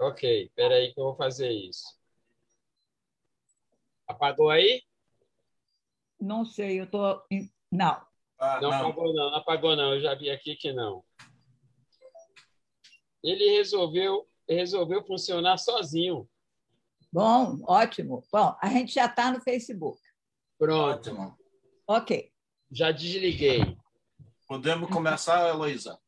Ok, espera aí que eu vou fazer isso. Apagou aí? Não sei, eu estou. Não. Ah, não, não apagou, não, não apagou, não. Eu já vi aqui que não. Ele resolveu, resolveu funcionar sozinho. Bom, ótimo. Bom, a gente já está no Facebook. Pronto. Ótimo. Ok. Já desliguei. Podemos começar, Heloísa?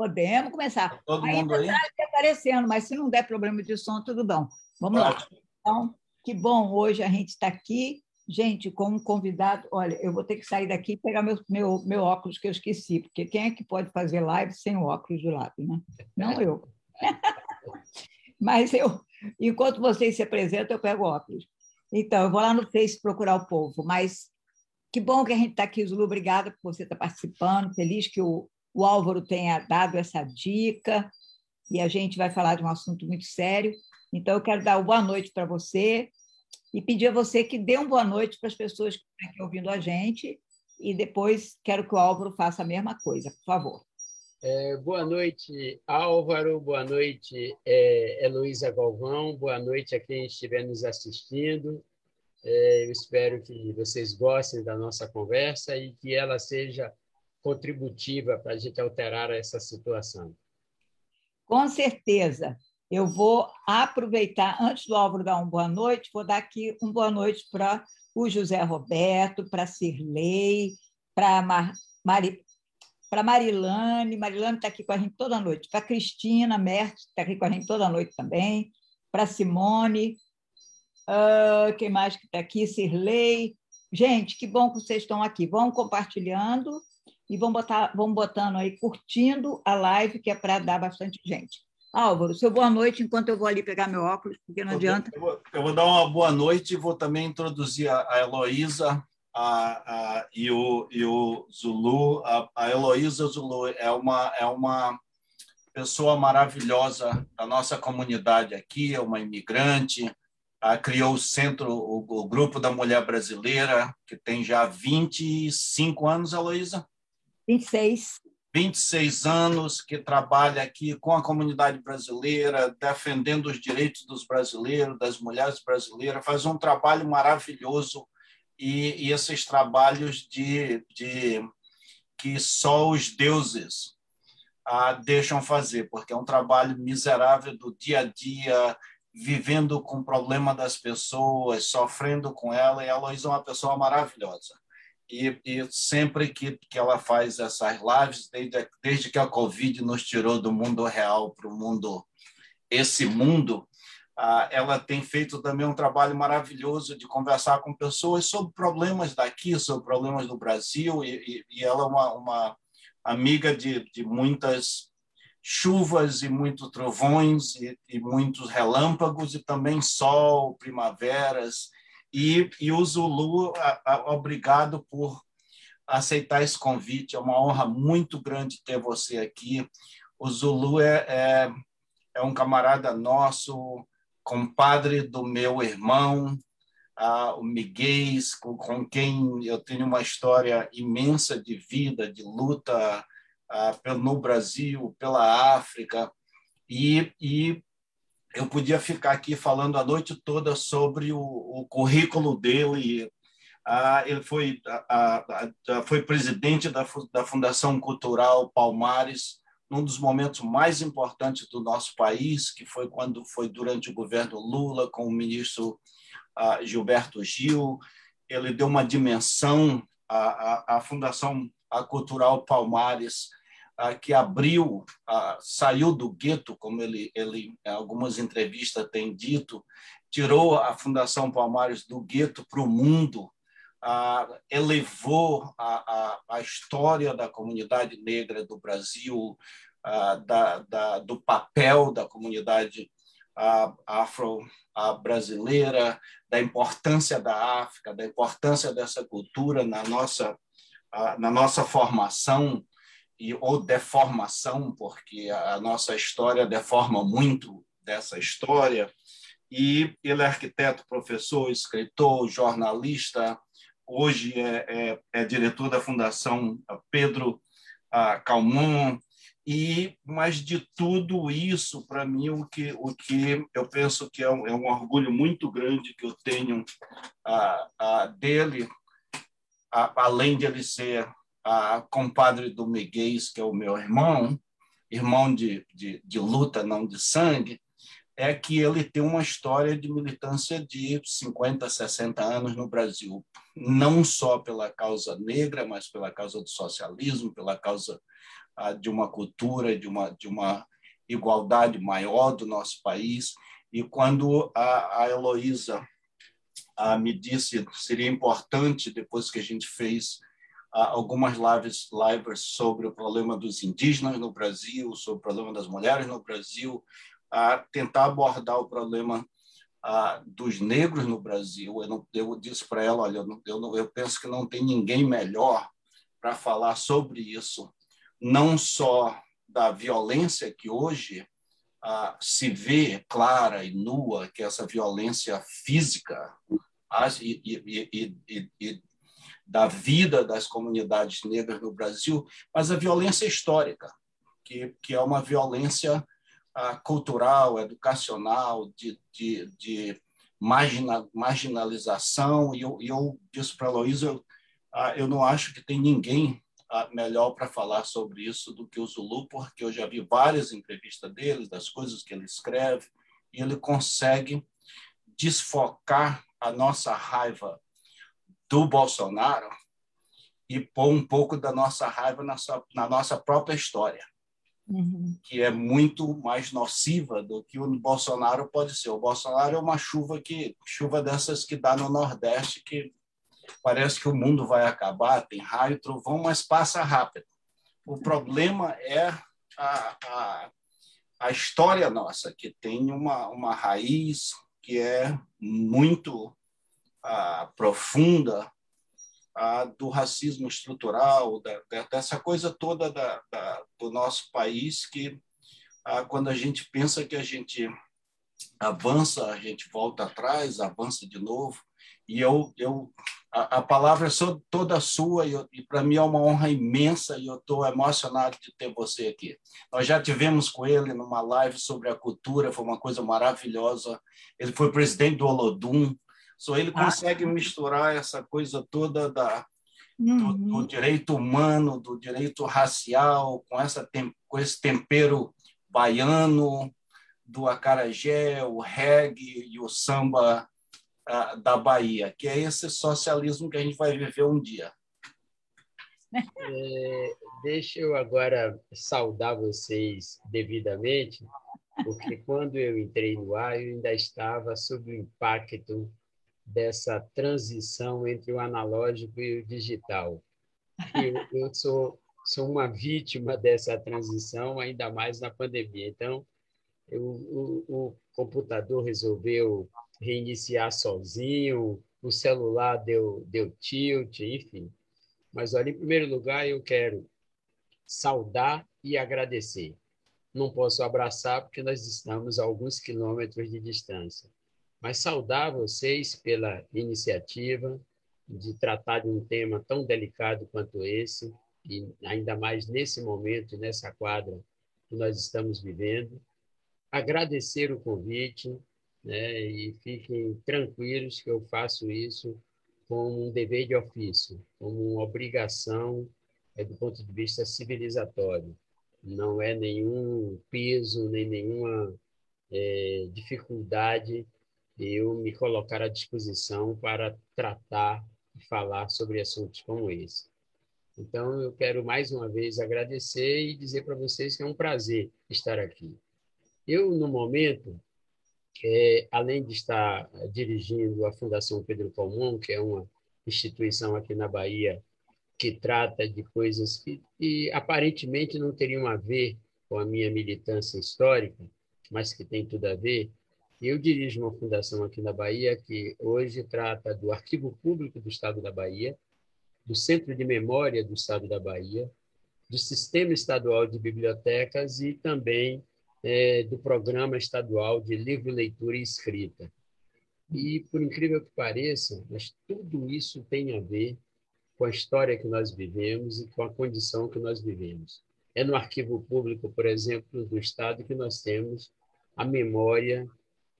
Podemos começar. Tá todo mundo aí? Está aparecendo, mas se não der problema de som, tudo bom. Vamos lá. Então, que bom, hoje a gente está aqui, gente, com um convidado. Olha, eu vou ter que sair daqui e pegar meu, meu, meu óculos que eu esqueci, porque quem é que pode fazer live sem o óculos do lado, né? Não eu. mas eu, enquanto vocês se apresentam, eu pego o óculos. Então, eu vou lá no Face procurar o povo, mas que bom que a gente está aqui, Zulu. Obrigada por você estar tá participando. Feliz que o, o Álvaro tenha dado essa dica e a gente vai falar de um assunto muito sério. Então, eu quero dar boa noite para você e pedir a você que dê uma boa noite para as pessoas que estão aqui ouvindo a gente e depois quero que o Álvaro faça a mesma coisa, por favor. É, boa noite, Álvaro. Boa noite, é, Heloísa Galvão. Boa noite a quem estiver nos assistindo. É, eu espero que vocês gostem da nossa conversa e que ela seja contributiva para a gente alterar essa situação. Com certeza. Eu vou aproveitar, antes do Álvaro dar uma boa noite, vou dar aqui uma boa noite para o José Roberto, para Cirlei, para Mar, Mari, para Marilane, Marilane está aqui com a gente toda noite, para Cristina Mert, está aqui com a gente toda noite também, para Simone, uh, quem mais que está aqui? Cirlei. Gente, que bom que vocês estão aqui. Vão compartilhando e vão, botar, vão botando aí, curtindo a live, que é para dar bastante gente. Álvaro, seu boa noite, enquanto eu vou ali pegar meu óculos, porque não adianta. Eu vou, eu vou dar uma boa noite e vou também introduzir a, a Heloísa a, a, e, o, e o Zulu. A, a Heloísa Zulu é uma, é uma pessoa maravilhosa da nossa comunidade aqui, é uma imigrante, ah, criou o centro, o, o, Grupo da Mulher Brasileira, que tem já 25 anos, Heloísa? 26. 26 anos, que trabalha aqui com a comunidade brasileira, defendendo os direitos dos brasileiros, das mulheres brasileiras, faz um trabalho maravilhoso e, e esses trabalhos de, de que só os deuses ah, deixam fazer, porque é um trabalho miserável do dia a dia, vivendo com o problema das pessoas, sofrendo com ela, e a é uma pessoa maravilhosa. E, e, sempre que, que ela faz essas lives, desde, desde que a Covid nos tirou do mundo real para o mundo, esse mundo, ah, ela tem feito também um trabalho maravilhoso de conversar com pessoas sobre problemas daqui, sobre problemas do Brasil, e, e, e ela é uma, uma amiga de, de muitas chuvas e muitos trovões e, e, muitos relâmpagos e também sol, primaveras. E, e o Zulu, a, a, obrigado por aceitar esse convite. É uma honra muito grande ter você aqui. O Zulu é, é, é um camarada nosso, compadre do meu irmão, ah, o Miguel, com, com quem eu tenho uma história imensa de vida, de luta no Brasil, pela África, e, e eu podia ficar aqui falando a noite toda sobre o, o currículo dele. Ah, ele foi, foi presidente da, da Fundação Cultural Palmares, num dos momentos mais importantes do nosso país, que foi quando foi durante o governo Lula, com o ministro ah, Gilberto Gil. Ele deu uma dimensão à, à, à Fundação Cultural Palmares que abriu, saiu do gueto, como ele, ele algumas entrevistas tem dito, tirou a Fundação Palmares do gueto para o mundo, elevou a, a, a, história da comunidade negra do Brasil, da, da, do papel da comunidade afro-brasileira, da importância da África, da importância dessa cultura na nossa, na nossa formação e, ou deformação, porque a nossa história deforma muito dessa história. E ele é arquiteto, professor, escritor, jornalista, hoje é, é, é diretor da Fundação Pedro Calmon, e mas de tudo isso para mim o que o que eu penso que é um, é um orgulho muito grande que eu tenho a, a dele além de ele ser a compadre do Miguel que é o meu irmão irmão de, de, de luta não de sangue é que ele tem uma história de militância de 50, 60 anos no Brasil, não só pela causa negra, mas pela causa do socialismo, pela causa ah, de uma cultura, de uma, de uma igualdade maior do nosso país. E quando a, a Heloísa ah, me disse seria importante, depois que a gente fez algumas lives, lives sobre o problema dos indígenas no Brasil, sobre o problema das mulheres no Brasil, a tentar abordar o problema ah, dos negros no Brasil. Eu, não, eu disse para ela, olha, eu, não, eu penso que não tem ninguém melhor para falar sobre isso, não só da violência que hoje ah, se vê clara e nua, que é essa violência física e, e, e, e, da vida das comunidades negras no Brasil, mas a violência histórica, que, que é uma violência cultural, educacional, de, de, de margina, marginalização. E eu, eu disse para a Luísa, ah, eu não acho que tem ninguém ah, melhor para falar sobre isso do que o Zulu, porque eu já vi várias entrevistas dele, das coisas que ele escreve, e ele consegue desfocar a nossa raiva do Bolsonaro e pôr um pouco da nossa raiva na, sua, na nossa própria história uhum. que é muito mais nociva do que o Bolsonaro pode ser. O Bolsonaro é uma chuva que chuva dessas que dá no Nordeste que parece que o mundo vai acabar, tem raio, trovão, mas passa rápido. O problema é a, a, a história nossa, que tem uma, uma raiz que é muito uh, profunda a, do racismo estrutural, da, dessa coisa toda da, da, do nosso país, que a, quando a gente pensa que a gente avança, a gente volta atrás, avança de novo. E eu, eu a, a palavra é toda sua e, e para mim é uma honra imensa e eu estou emocionado de ter você aqui. Nós já tivemos com ele numa live sobre a cultura, foi uma coisa maravilhosa. Ele foi presidente do Olodum, só ele ah. consegue misturar essa coisa toda da, do, do, uhum. direito humano, do direito racial, com, essa, com esse tempero baiano, do acarajé, o reggae e o samba uh, da Bahia, que é esse socialismo que a gente vai viver um dia. É, deixa eu agora saudar vocês devidamente, porque quando eu entrei no ar, eu ainda estava sob o impacto dessa transição entre o analógico e o digital. Eu, eu sou, sou uma vítima dessa transição, ainda mais na pandemia. Então, eu, o, o computador resolveu reiniciar sozinho, o celular deu, deu tilt, enfim. Mas, olha, em primeiro lugar, eu quero saudar e agradecer. Não posso abraçar porque nós estamos a alguns quilômetros de distância mas saudar vocês pela iniciativa de tratar de um tema tão delicado quanto esse, e ainda mais nesse momento, nessa quadra que nós estamos vivendo. Agradecer o convite né, e fiquem tranquilos que eu faço isso como um dever de ofício, como uma obrigação é, do ponto de vista civilizatório. Não é nenhum peso, nem nenhuma é, dificuldade eu me colocar à disposição para tratar e falar sobre assuntos como esse. Então, eu quero mais uma vez agradecer e dizer para vocês que é um prazer estar aqui. Eu, no momento, é, além de estar dirigindo a Fundação Pedro Calmon, que é uma instituição aqui na Bahia que trata de coisas que, que aparentemente não teriam a ver com a minha militância histórica, mas que tem tudo a ver, eu dirijo uma fundação aqui na Bahia que hoje trata do Arquivo Público do Estado da Bahia, do Centro de Memória do Estado da Bahia, do Sistema Estadual de Bibliotecas e também é, do Programa Estadual de Livro, Leitura e Escrita. E, por incrível que pareça, mas tudo isso tem a ver com a história que nós vivemos e com a condição que nós vivemos. É no arquivo público, por exemplo, do Estado, que nós temos a memória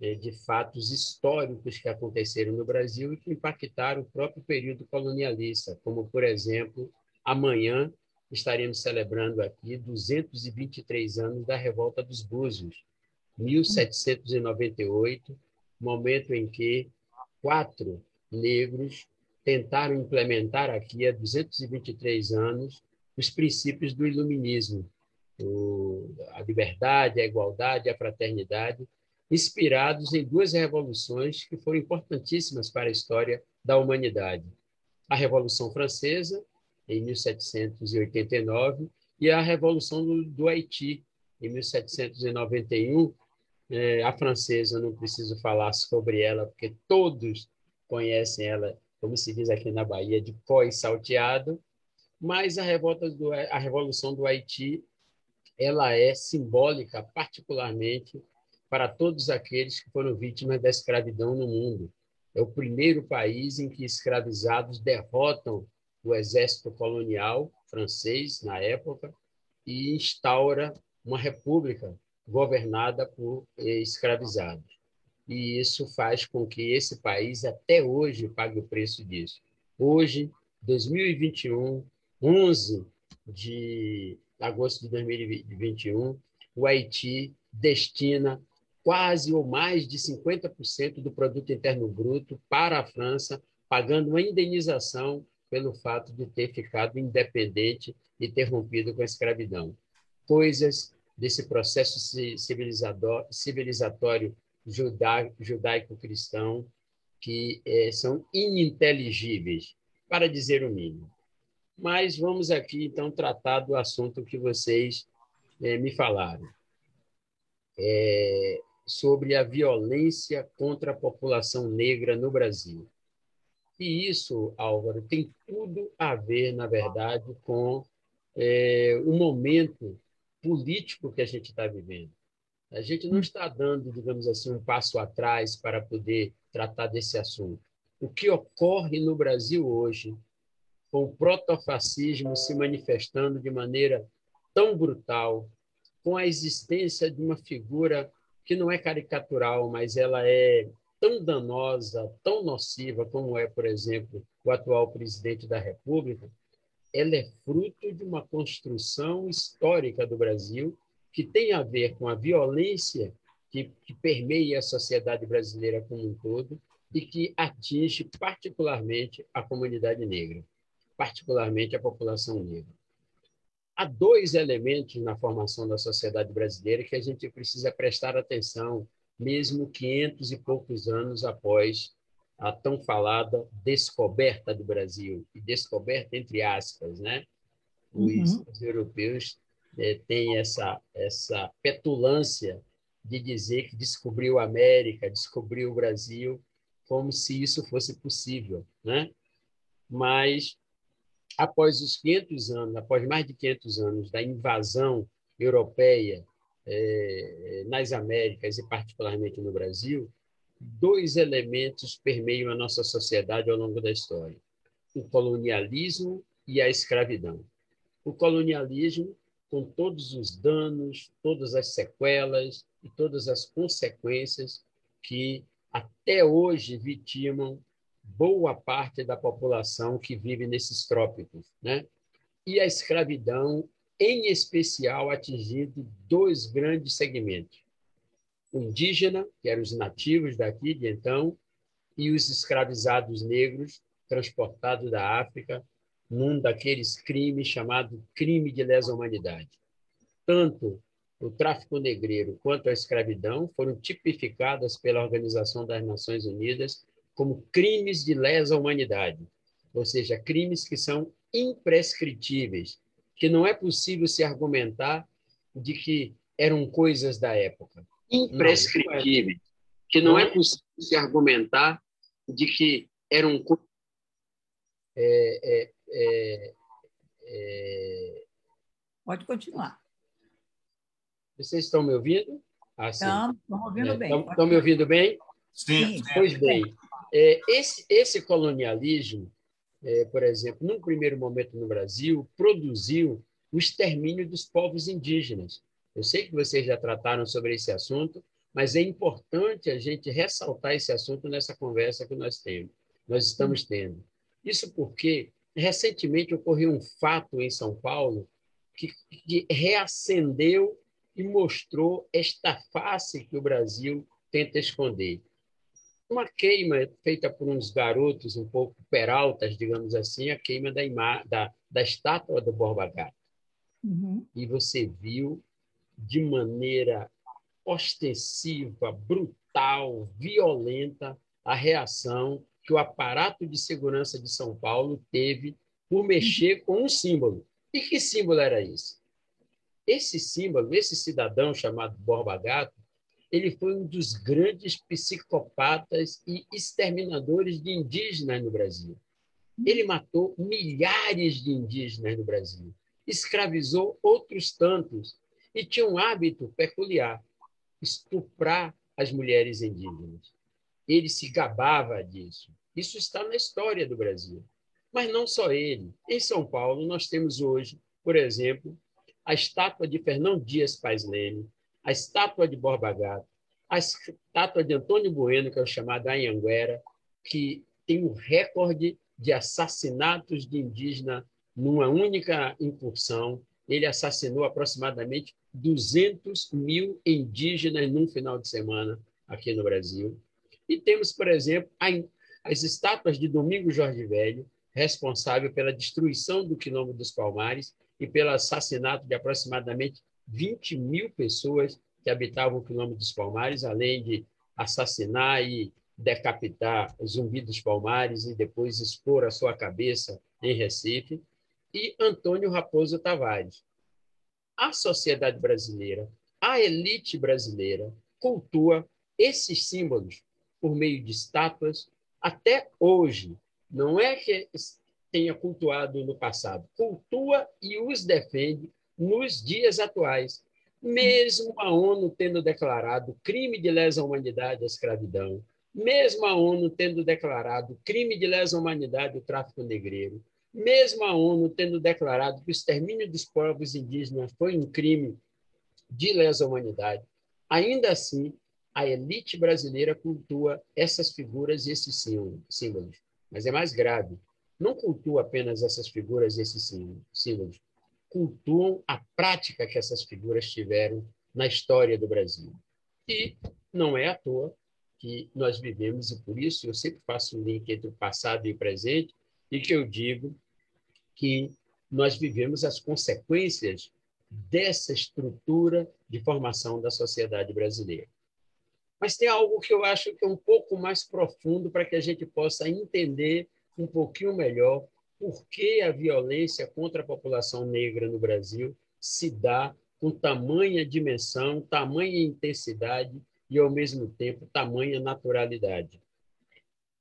de fatos históricos que aconteceram no Brasil e que impactaram o próprio período colonialista, como, por exemplo, amanhã estaremos celebrando aqui 223 anos da Revolta dos Búzios, 1798, momento em que quatro negros tentaram implementar aqui há 223 anos os princípios do iluminismo, a liberdade, a igualdade, a fraternidade, inspirados em duas revoluções que foram importantíssimas para a história da humanidade. A Revolução Francesa, em 1789, e a Revolução do, do Haiti, em 1791. É, a francesa, não preciso falar sobre ela, porque todos conhecem ela, como se diz aqui na Bahia, de pó e salteado, mas a, revolta do, a Revolução do Haiti ela é simbólica, particularmente para todos aqueles que foram vítimas da escravidão no mundo. É o primeiro país em que escravizados derrotam o exército colonial francês, na época, e instaura uma república governada por escravizados. E isso faz com que esse país, até hoje, pague o preço disso. Hoje, 2021, 11 de agosto de 2021, o Haiti destina quase ou mais de 50% do produto interno bruto para a França, pagando uma indenização pelo fato de ter ficado independente e ter rompido com a escravidão. Coisas desse processo civilizatório judaico-cristão que é, são ininteligíveis, para dizer o mínimo. Mas vamos aqui, então, tratar do assunto que vocês é, me falaram. É, sobre a violência contra a população negra no Brasil. E isso, Álvaro, tem tudo a ver, na verdade, com é, o momento político que a gente está vivendo. A gente não está dando, digamos assim, um passo atrás para poder tratar desse assunto. O que ocorre no Brasil hoje, com o protofascismo se manifestando de maneira tão brutal, com a existência de uma figura que não é caricatural, mas ela é tão danosa, tão nociva como é, por exemplo, o atual presidente da República, ela é fruto de uma construção histórica do Brasil que tem a ver com a violência que, que permeia a sociedade brasileira como um todo e que atinge particularmente a comunidade negra, particularmente a população negra há dois elementos na formação da sociedade brasileira que a gente precisa prestar atenção, mesmo 500 e poucos anos após a tão falada descoberta do Brasil, e descoberta entre aspas, né? Os, uhum. os europeus é, têm essa, essa petulância de dizer que descobriu a América, descobriu o Brasil, como se isso fosse possível, né? Mas após os 500 anos, após mais de 500 anos da invasão europeia é, nas Américas e particularmente no Brasil, dois elementos permeiam a nossa sociedade ao longo da história: o colonialismo e a escravidão. O colonialismo, com todos os danos, todas as sequelas e todas as consequências que até hoje vitimam boa parte da população que vive nesses trópicos, né? E a escravidão, em especial, atingindo dois grandes segmentos: o indígena, que eram os nativos daqui de então, e os escravizados negros transportados da África num daqueles crimes chamado crime de lesa humanidade. Tanto o tráfico negreiro quanto a escravidão foram tipificadas pela Organização das Nações Unidas como crimes de lesa humanidade, ou seja, crimes que são imprescritíveis, que não é possível se argumentar de que eram coisas da época. Imprescritíveis, que não é possível se argumentar de que eram é, é, é, é, Pode continuar. Vocês estão me ouvindo? Ah, estamos ouvindo é, bem. Estão, estão me ouvindo bem? Sim. sim. Pois bem, é, esse, esse colonialismo, é, por exemplo, num primeiro momento no Brasil, produziu o extermínio dos povos indígenas. Eu sei que vocês já trataram sobre esse assunto, mas é importante a gente ressaltar esse assunto nessa conversa que nós temos, nós estamos tendo. Isso porque recentemente ocorreu um fato em São Paulo que, que reacendeu e mostrou esta face que o Brasil tenta esconder. Uma queima feita por uns garotos um pouco peraltas, digamos assim, a queima da, da, da estátua do Borba Gato. Uhum. E você viu de maneira ostensiva, brutal, violenta a reação que o aparato de segurança de São Paulo teve por mexer com um símbolo. E que símbolo era esse? Esse símbolo, esse cidadão chamado Borba Gato, ele foi um dos grandes psicopatas e exterminadores de indígenas no Brasil. Ele matou milhares de indígenas no Brasil, escravizou outros tantos e tinha um hábito peculiar estuprar as mulheres indígenas. Ele se gabava disso. Isso está na história do Brasil. Mas não só ele. Em São Paulo, nós temos hoje, por exemplo, a estátua de Fernão Dias Pais Leme, a estátua de Borba Gato, a estátua de Antônio Bueno, que é o chamado Anhanguera, que tem o recorde de assassinatos de indígena numa única incursão. Ele assassinou aproximadamente 200 mil indígenas num final de semana aqui no Brasil. E temos, por exemplo, as estátuas de Domingo Jorge Velho, responsável pela destruição do Quilombo dos Palmares e pelo assassinato de aproximadamente 20 mil pessoas que habitavam o Quilombo dos Palmares, além de assassinar e decapitar Zumbi dos Palmares e depois expor a sua cabeça em Recife, e Antônio Raposo Tavares, a sociedade brasileira, a elite brasileira, cultua esses símbolos por meio de estátuas até hoje. Não é que tenha cultuado no passado, cultua e os defende nos dias atuais, mesmo a ONU tendo declarado crime de lesa humanidade a escravidão, mesmo a ONU tendo declarado crime de lesa humanidade o tráfico negreiro, mesmo a ONU tendo declarado que o extermínio dos povos indígenas foi um crime de lesa humanidade, ainda assim, a elite brasileira cultua essas figuras e esses símbolos. Mas é mais grave. Não cultua apenas essas figuras e esses símbolos. Cultuam a prática que essas figuras tiveram na história do Brasil. E não é à toa que nós vivemos, e por isso eu sempre faço um link entre o passado e o presente, e que eu digo que nós vivemos as consequências dessa estrutura de formação da sociedade brasileira. Mas tem algo que eu acho que é um pouco mais profundo para que a gente possa entender um pouquinho melhor por que a violência contra a população negra no Brasil se dá com tamanha dimensão, tamanha intensidade e, ao mesmo tempo, tamanha naturalidade.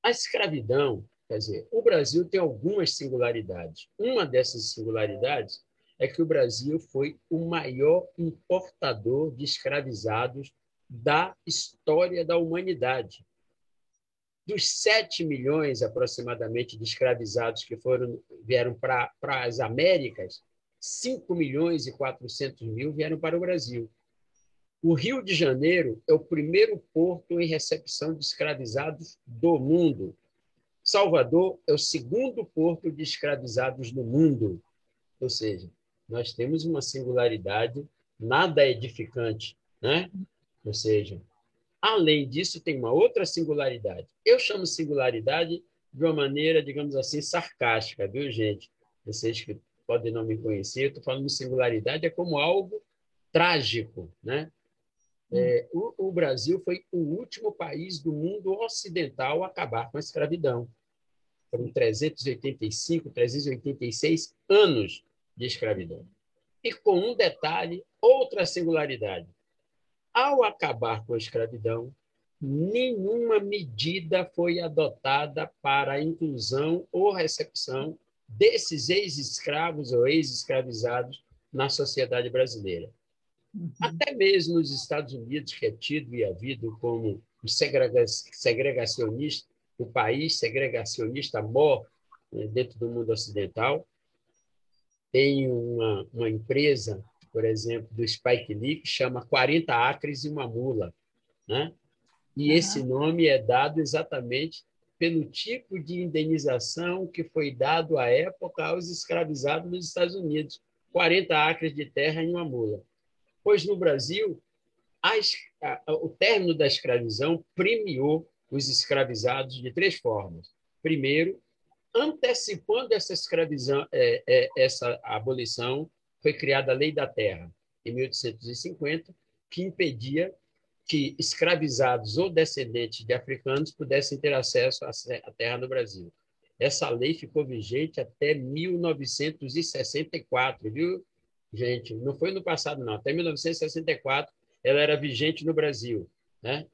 A escravidão Quer dizer, o Brasil tem algumas singularidades. Uma dessas singularidades é que o Brasil foi o maior importador de escravizados da história da humanidade. Dos 7 milhões aproximadamente de escravizados que foram vieram para as Américas, 5 milhões e 400 mil vieram para o Brasil. O Rio de Janeiro é o primeiro porto em recepção de escravizados do mundo. Salvador é o segundo porto de escravizados no mundo. Ou seja, nós temos uma singularidade nada edificante, né? Ou seja, além disso, tem uma outra singularidade. Eu chamo singularidade de uma maneira, digamos assim, sarcástica, viu, gente? Vocês que podem não me conhecer, eu estou falando singularidade é como algo trágico, né? É, o, o, Brasil foi o último país do mundo ocidental a acabar com a escravidão. Foram 385, 386 anos de escravidão. E com um detalhe, outra singularidade. Ao acabar com a escravidão, nenhuma medida foi adotada para a inclusão ou recepção desses ex-escravos ou ex-escravizados na sociedade brasileira. Uhum. Até mesmo nos Estados Unidos, que é tido e havido como segregacionista, o país segregacionista mor né, dentro do mundo ocidental, tem uma, uma empresa, por exemplo, do Spike Lee, que chama 40 acres e uma mula. Né? E uhum. esse nome é dado exatamente pelo tipo de indenização que foi dado à época aos escravizados nos Estados Unidos, 40 acres de terra em uma mula. Pois no Brasil, a, a, o término da escravidão premiou os escravizados de três formas. Primeiro, antecipando essa escravidão, é, é, essa abolição, foi criada a Lei da Terra, em 1850, que impedia que escravizados ou descendentes de africanos pudessem ter acesso à terra no Brasil. Essa lei ficou vigente até 1964, viu, gente? Não foi no passado, não. Até 1964 ela era vigente no Brasil. Né?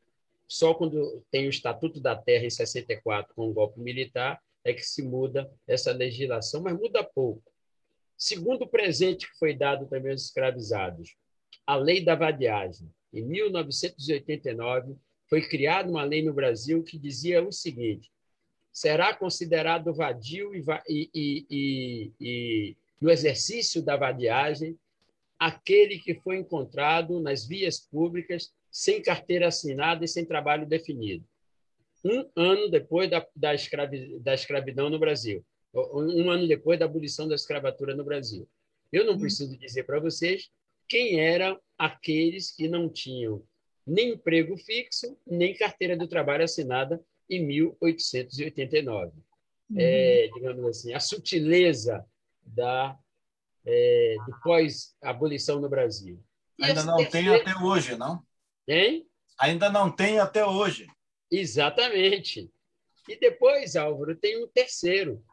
Só quando tem o Estatuto da Terra, em 64, com o golpe militar, é que se muda essa legislação, mas muda pouco. Segundo presente que foi dado também aos escravizados, a Lei da Vadiagem. Em 1989, foi criada uma lei no Brasil que dizia o seguinte: será considerado vadio e, e, e, e, no exercício da vadiagem aquele que foi encontrado nas vias públicas sem carteira assinada e sem trabalho definido. Um ano depois da, da, escravi, da escravidão no Brasil, um ano depois da abolição da escravatura no Brasil. Eu não uhum. preciso dizer para vocês quem eram aqueles que não tinham nem emprego fixo, nem carteira de trabalho assinada em 1889. Uhum. É, digamos assim, a sutileza da, é, do pós-abolição no Brasil. Ainda não terceiro... tem até hoje, não? Hein? Ainda não tem até hoje. Exatamente. E depois, Álvaro, tem um terceiro.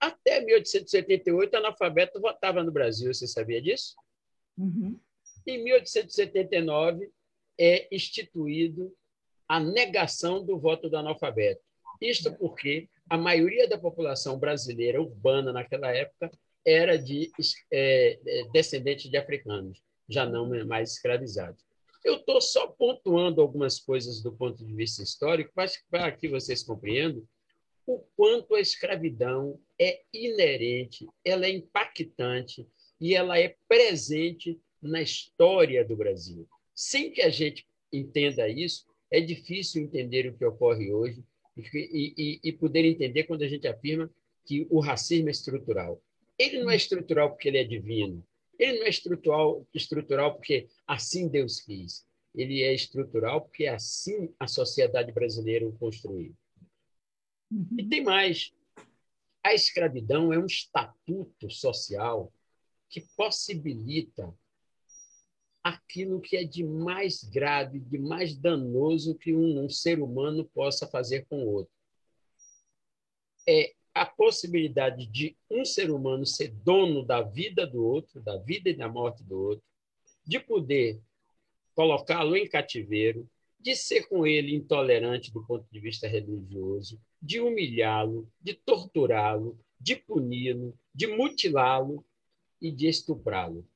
Até 1878, analfabeto votava no Brasil. Você sabia disso? Uhum. Em 1879, é instituído a negação do voto do analfabeto. Isto porque a maioria da população brasileira urbana naquela época era de é, é descendentes de africanos, já não mais escravizados. Eu estou só pontuando algumas coisas do ponto de vista histórico, mas para que vocês compreendam o quanto a escravidão é inerente, ela é impactante e ela é presente na história do Brasil. Sem que a gente entenda isso, é difícil entender o que ocorre hoje e, e, e poder entender quando a gente afirma que o racismo é estrutural. Ele não é estrutural porque ele é divino. Ele não é estrutural, estrutural porque assim Deus quis. Ele é estrutural porque assim a sociedade brasileira o construiu. Uhum. E tem mais. A escravidão é um estatuto social que possibilita aquilo que é de mais grave, de mais danoso que um, um ser humano possa fazer com o outro. É a possibilidade de um ser humano ser dono da vida do outro, da vida e da morte do outro, de poder colocá-lo em cativeiro, de ser com ele intolerante do ponto de vista religioso, de humilhá-lo, de torturá-lo, de puni-lo, de mutilá-lo e de estuprá-lo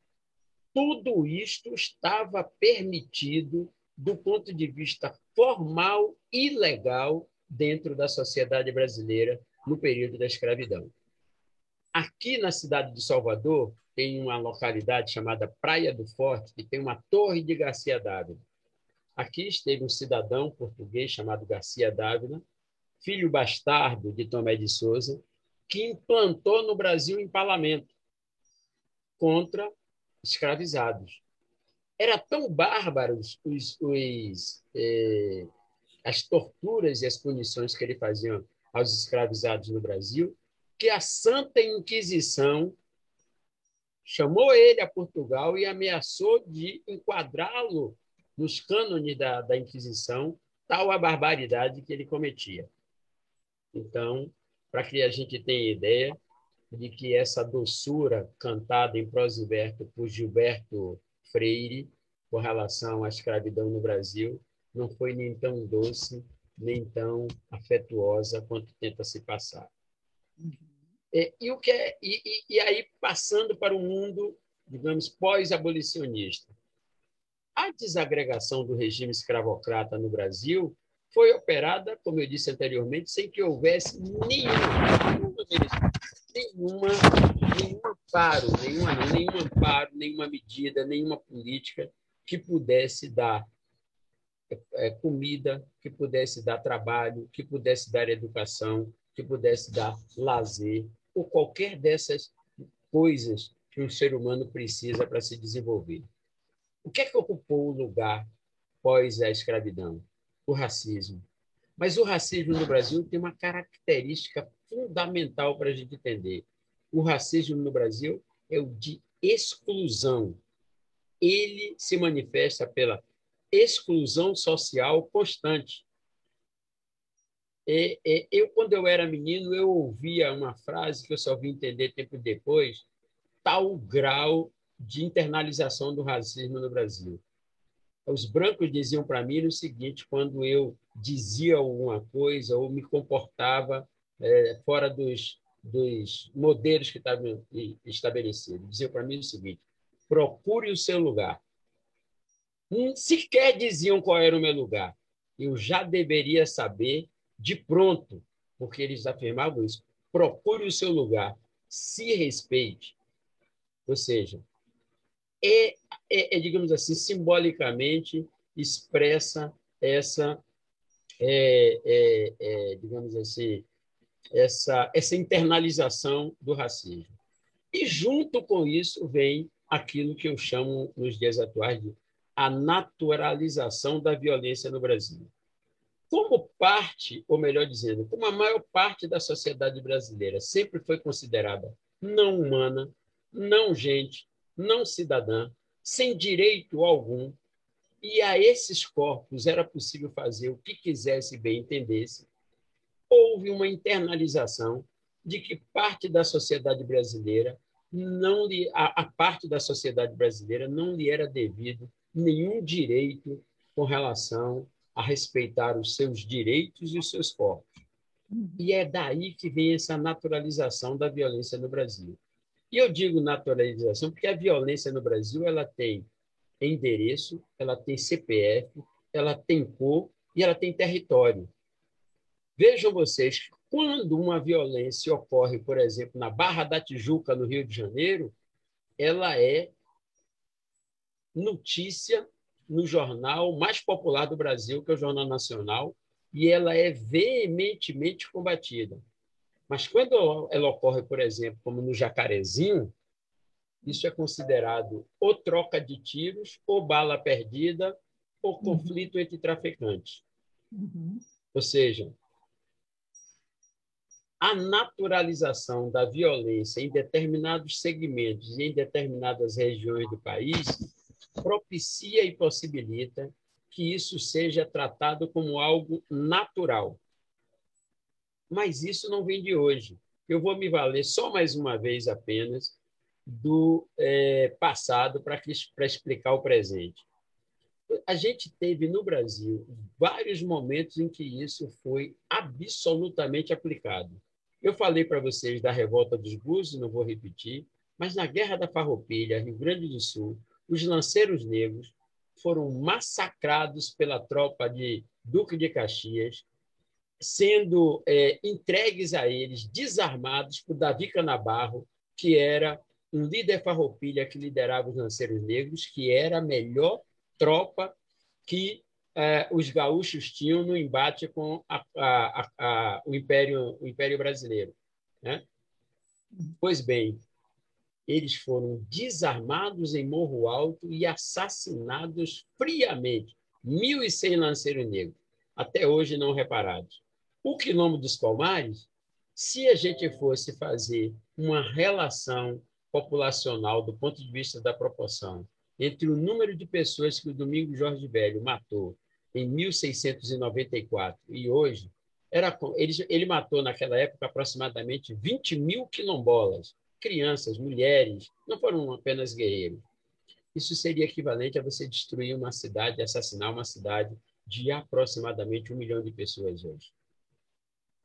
tudo isto estava permitido do ponto de vista formal e legal dentro da sociedade brasileira no período da escravidão. Aqui na cidade de Salvador, tem uma localidade chamada Praia do Forte, que tem uma torre de Garcia Dávila. Aqui esteve um cidadão português chamado Garcia Dávila, filho bastardo de Tomé de Souza, que implantou no Brasil o empalamento contra escravizados. Era tão bárbaros os, os eh, as torturas e as punições que ele fazia aos escravizados no Brasil, que a Santa Inquisição chamou ele a Portugal e ameaçou de enquadrá-lo nos cânones da, da Inquisição, tal a barbaridade que ele cometia. Então, para que a gente tenha ideia, de que essa doçura cantada em prosiverto por Gilberto Freire com relação à escravidão no Brasil não foi nem tão doce, nem tão afetuosa quanto tenta se passar. Uhum. E, e, o que é, e, e aí, passando para o mundo, digamos, pós-abolicionista. A desagregação do regime escravocrata no Brasil foi operada, como eu disse anteriormente, sem que houvesse nenhum, nenhum nenhuma, nenhum amparo, nenhuma, nenhum amparo, nenhuma medida, nenhuma política que pudesse dar é, comida, que pudesse dar trabalho, que pudesse dar educação, que pudesse dar lazer, ou qualquer dessas coisas que um ser humano precisa para se desenvolver. O que é que ocupou o lugar pós a escravidão? O racismo. Mas o racismo no Brasil tem uma característica fundamental para a gente entender. O racismo no Brasil é o de exclusão. Ele se manifesta pela exclusão social constante. E, e, eu, quando eu era menino, eu ouvia uma frase que eu só vim entender tempo depois, tal grau de internalização do racismo no Brasil. Os brancos diziam para mim o seguinte, quando eu dizia alguma coisa ou me comportava é, fora dos, dos modelos que estavam estabelecidos, diziam para mim o seguinte, procure o seu lugar. Hum, sequer diziam qual era o meu lugar. Eu já deveria saber de pronto, porque eles afirmavam isso. Procure o seu lugar, se respeite. Ou seja, é, é, é digamos assim, simbolicamente expressa essa, é, é, é, digamos assim, essa, essa internalização do racismo. E junto com isso vem aquilo que eu chamo nos dias atuais de a naturalização da violência no Brasil. Como parte, ou melhor dizendo, como a maior parte da sociedade brasileira sempre foi considerada não humana, não gente, não cidadã, sem direito algum, e a esses corpos era possível fazer o que quisesse bem entendesse, houve uma internalização de que parte da sociedade brasileira não lhe, a, a parte da sociedade brasileira não lhe era devido nenhum direito com relação a respeitar os seus direitos e os seus corpos. E é daí que vem essa naturalização da violência no Brasil. E eu digo naturalização porque a violência no Brasil ela tem endereço, ela tem CPF, ela tem cor e ela tem território. Vejam vocês, quando uma violência ocorre, por exemplo, na Barra da Tijuca, no Rio de Janeiro, ela é notícia no jornal mais popular do Brasil, que é o Jornal Nacional, e ela é veementemente combatida. Mas quando ela ocorre, por exemplo, como no Jacarezinho, isso é considerado ou troca de tiros, ou bala perdida, ou uhum. conflito entre traficantes. Uhum. Ou seja, a naturalização da violência em determinados segmentos e em determinadas regiões do país propicia e possibilita que isso seja tratado como algo natural mas isso não vem de hoje. Eu vou me valer só mais uma vez apenas do é, passado para explicar o presente. A gente teve no Brasil vários momentos em que isso foi absolutamente aplicado. Eu falei para vocês da revolta dos Búzios, não vou repetir, mas na Guerra da Farroupilha, Rio Grande do Sul, os lanceiros negros foram massacrados pela tropa de Duque de Caxias, sendo é, entregues a eles, desarmados por Davi Canabarro, que era um líder farroupilha que liderava os lanceiros negros, que era a melhor tropa que é, os gaúchos tinham no embate com a, a, a, o, Império, o Império Brasileiro. Né? Pois bem, eles foram desarmados em Morro Alto e assassinados friamente. 1.100 lanceiros negros, até hoje não reparados. O quilombo dos Palmares, se a gente fosse fazer uma relação populacional do ponto de vista da proporção entre o número de pessoas que o Domingo Jorge Velho matou em 1694 e hoje, era, ele, ele matou naquela época aproximadamente 20 mil quilombolas, crianças, mulheres, não foram apenas guerreiros. Isso seria equivalente a você destruir uma cidade, assassinar uma cidade de aproximadamente um milhão de pessoas hoje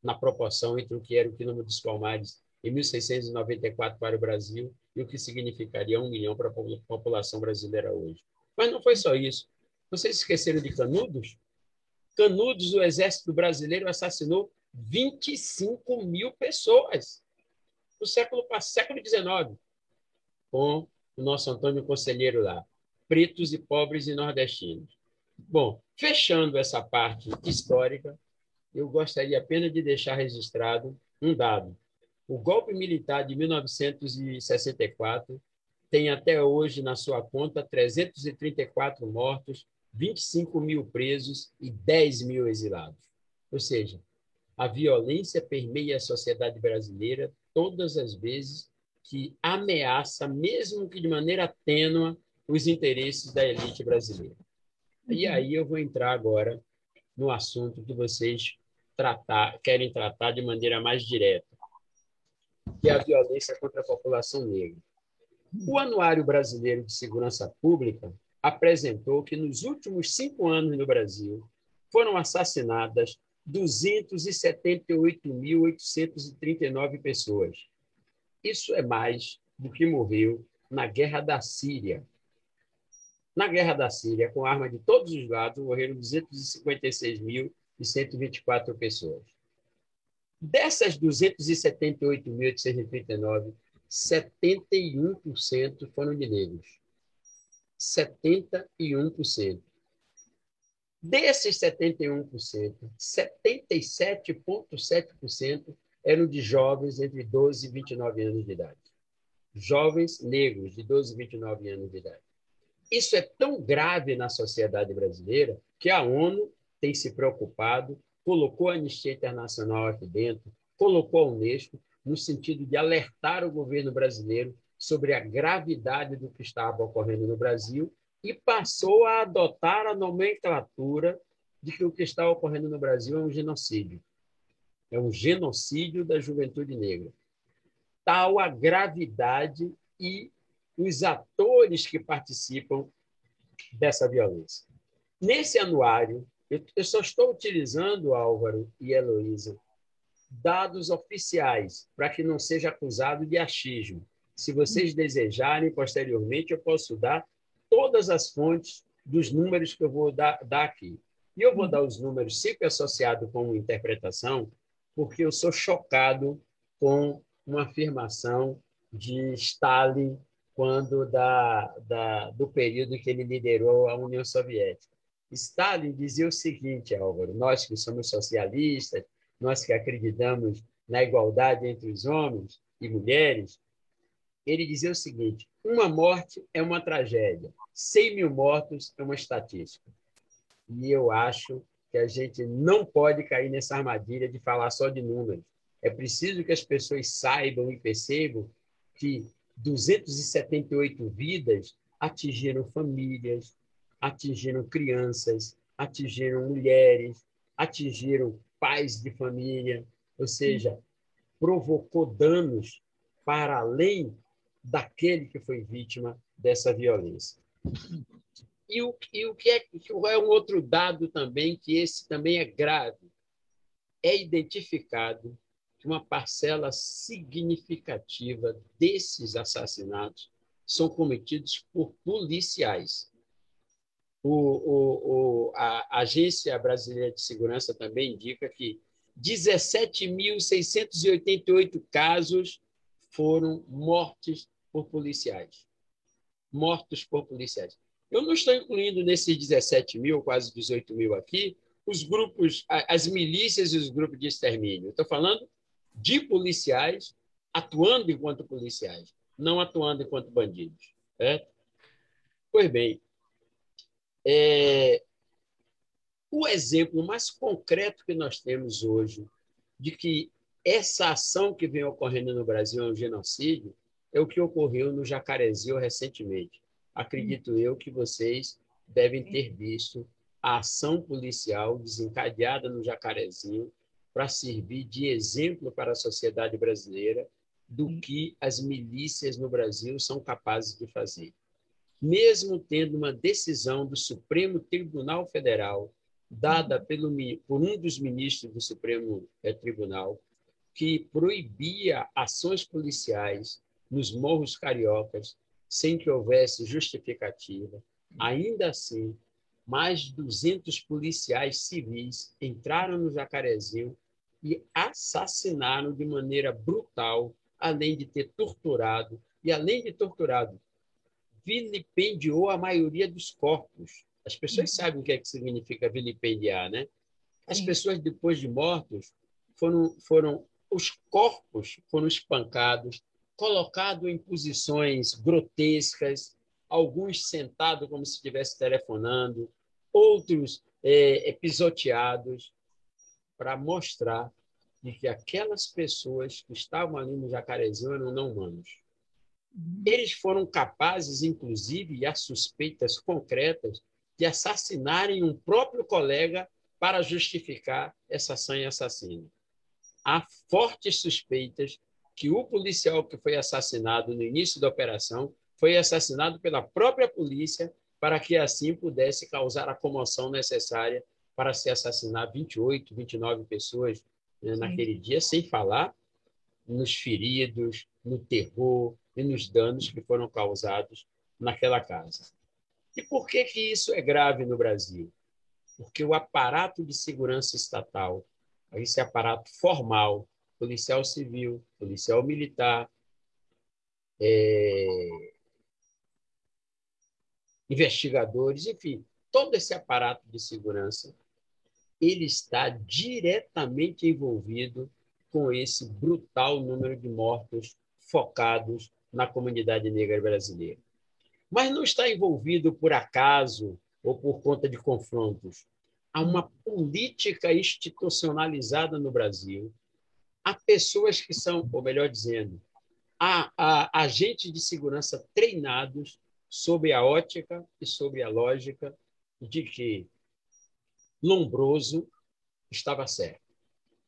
na proporção entre o que era o quilômetro dos Palmares em 1694 para o Brasil e o que significaria um milhão para a população brasileira hoje. Mas não foi só isso. Vocês esqueceram de Canudos? Canudos, o exército brasileiro assassinou 25 mil pessoas. no século, século XIX, com o nosso Antônio Conselheiro lá, pretos e pobres e nordestinos. Bom, fechando essa parte histórica, eu gostaria apenas de deixar registrado um dado. O golpe militar de 1964 tem até hoje na sua conta 334 mortos, 25 mil presos e 10 mil exilados. Ou seja, a violência permeia a sociedade brasileira todas as vezes que ameaça, mesmo que de maneira tênua, os interesses da elite brasileira. E uhum. aí eu vou entrar agora no assunto que vocês tratar, querem tratar de maneira mais direta, que é a violência contra a população negra. O Anuário Brasileiro de Segurança Pública apresentou que nos últimos cinco anos no Brasil foram assassinadas 278.839 pessoas. Isso é mais do que morreu na Guerra da Síria. Na Guerra da Síria, com arma de todos os lados, morreram 256.124 pessoas. Dessas 278.839, 71% foram de negros. 71%. Desses 71%, 77,7% eram de jovens entre 12 e 29 anos de idade. Jovens negros de 12 e 29 anos de idade. Isso é tão grave na sociedade brasileira que a ONU tem se preocupado, colocou a Anistia Internacional aqui dentro, colocou a Unesco, no sentido de alertar o governo brasileiro sobre a gravidade do que estava ocorrendo no Brasil e passou a adotar a nomenclatura de que o que está ocorrendo no Brasil é um genocídio. É um genocídio da juventude negra. Tal a gravidade e os atores que participam dessa violência. Nesse anuário, eu só estou utilizando, Álvaro e Heloísa, dados oficiais, para que não seja acusado de achismo. Se vocês desejarem, posteriormente, eu posso dar todas as fontes dos números que eu vou dar, dar aqui. E eu vou dar os números sempre associados com uma interpretação, porque eu sou chocado com uma afirmação de Stalin quando da, da, do período que ele liderou a União Soviética. Stalin dizia o seguinte, Álvaro, nós que somos socialistas, nós que acreditamos na igualdade entre os homens e mulheres, ele dizia o seguinte: uma morte é uma tragédia, 100 mil mortos é uma estatística. E eu acho que a gente não pode cair nessa armadilha de falar só de números. É preciso que as pessoas saibam e percebam que 278 vidas atingiram famílias, atingiram crianças, atingiram mulheres, atingiram pais de família, ou seja, provocou danos para além daquele que foi vítima dessa violência. E o, e o que é, é um outro dado também, que esse também é grave, é identificado que uma parcela significativa desses assassinatos são cometidos por policiais. O, o, o, a Agência Brasileira de Segurança também indica que 17.688 casos foram mortes por policiais mortos por policiais. Eu não estou incluindo nesses 17 mil, quase 18 mil aqui, os grupos, as milícias e os grupos de extermínio. estou falando de policiais atuando enquanto policiais, não atuando enquanto bandidos. Certo? Pois bem, é, o exemplo mais concreto que nós temos hoje de que essa ação que vem ocorrendo no Brasil é um genocídio é o que ocorreu no Jacarezinho recentemente. Acredito eu que vocês devem ter visto a ação policial desencadeada no Jacarezinho para servir de exemplo para a sociedade brasileira do que as milícias no Brasil são capazes de fazer. Mesmo tendo uma decisão do Supremo Tribunal Federal, dada pelo, por um dos ministros do Supremo eh, Tribunal, que proibia ações policiais nos morros cariocas, sem que houvesse justificativa. Ainda assim, mais de 200 policiais civis entraram no Jacarezinho e assassinaram de maneira brutal além de ter torturado, e além de torturado, vilipendiou a maioria dos corpos. As pessoas uhum. sabem o que, é que significa vilipendiar, né? As Sim. pessoas, depois de mortos, foram, foram os corpos foram espancados, colocados em posições grotescas, alguns sentados como se estivesse telefonando, outros é, pisoteados, para mostrar de que aquelas pessoas que estavam ali no Jacarezinho eram não humanos. Eles foram capazes, inclusive, e há suspeitas concretas, de assassinarem um próprio colega para justificar essa sanha assassina. Há fortes suspeitas que o policial que foi assassinado no início da operação foi assassinado pela própria polícia para que assim pudesse causar a comoção necessária para se assassinar 28, 29 pessoas né, naquele dia, sem falar nos feridos, no terror e nos danos que foram causados naquela casa. E por que, que isso é grave no Brasil? Porque o aparato de segurança estatal, esse aparato formal, policial civil, policial militar, é... investigadores, enfim, todo esse aparato de segurança ele está diretamente envolvido com esse brutal número de mortos focados na comunidade negra brasileira. Mas não está envolvido por acaso ou por conta de confrontos. Há uma política institucionalizada no Brasil. Há pessoas que são, ou melhor dizendo, há, há agentes de segurança treinados sob a ótica e sobre a lógica de que Lombroso estava certo.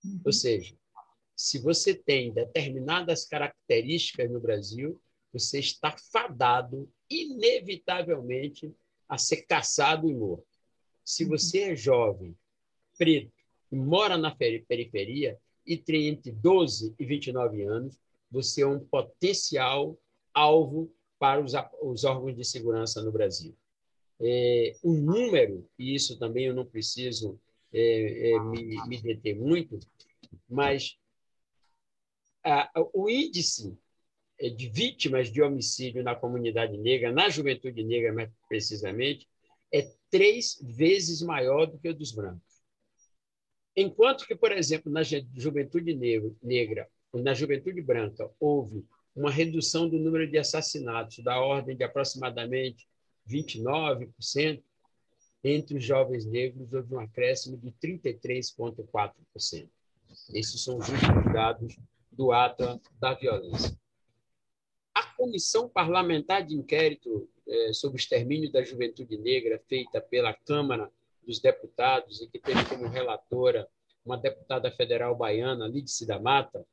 Uhum. Ou seja, se você tem determinadas características no Brasil, você está fadado, inevitavelmente, a ser caçado e morto. Se uhum. você é jovem, preto, e mora na periferia, e tem entre 12 e 29 anos, você é um potencial alvo para os, os órgãos de segurança no Brasil é, o número, e isso também eu não preciso é, é, me, me, deter muito, mas o índice é, de vítimas de homicídio na comunidade negra, na juventude negra mais precisamente, é três vezes maior do que o dos brancos. Enquanto que, por exemplo, na juventude negra, na juventude branca, houve uma redução do número de assassinatos da ordem de aproximadamente 29%, entre os jovens negros houve um acréscimo de 33,4%. Esses são os últimos dados do ato da violência. A comissão parlamentar de inquérito é, sobre o extermínio da juventude negra, feita pela Câmara dos Deputados e que teve como relatora uma deputada federal baiana, Lídice da Mata,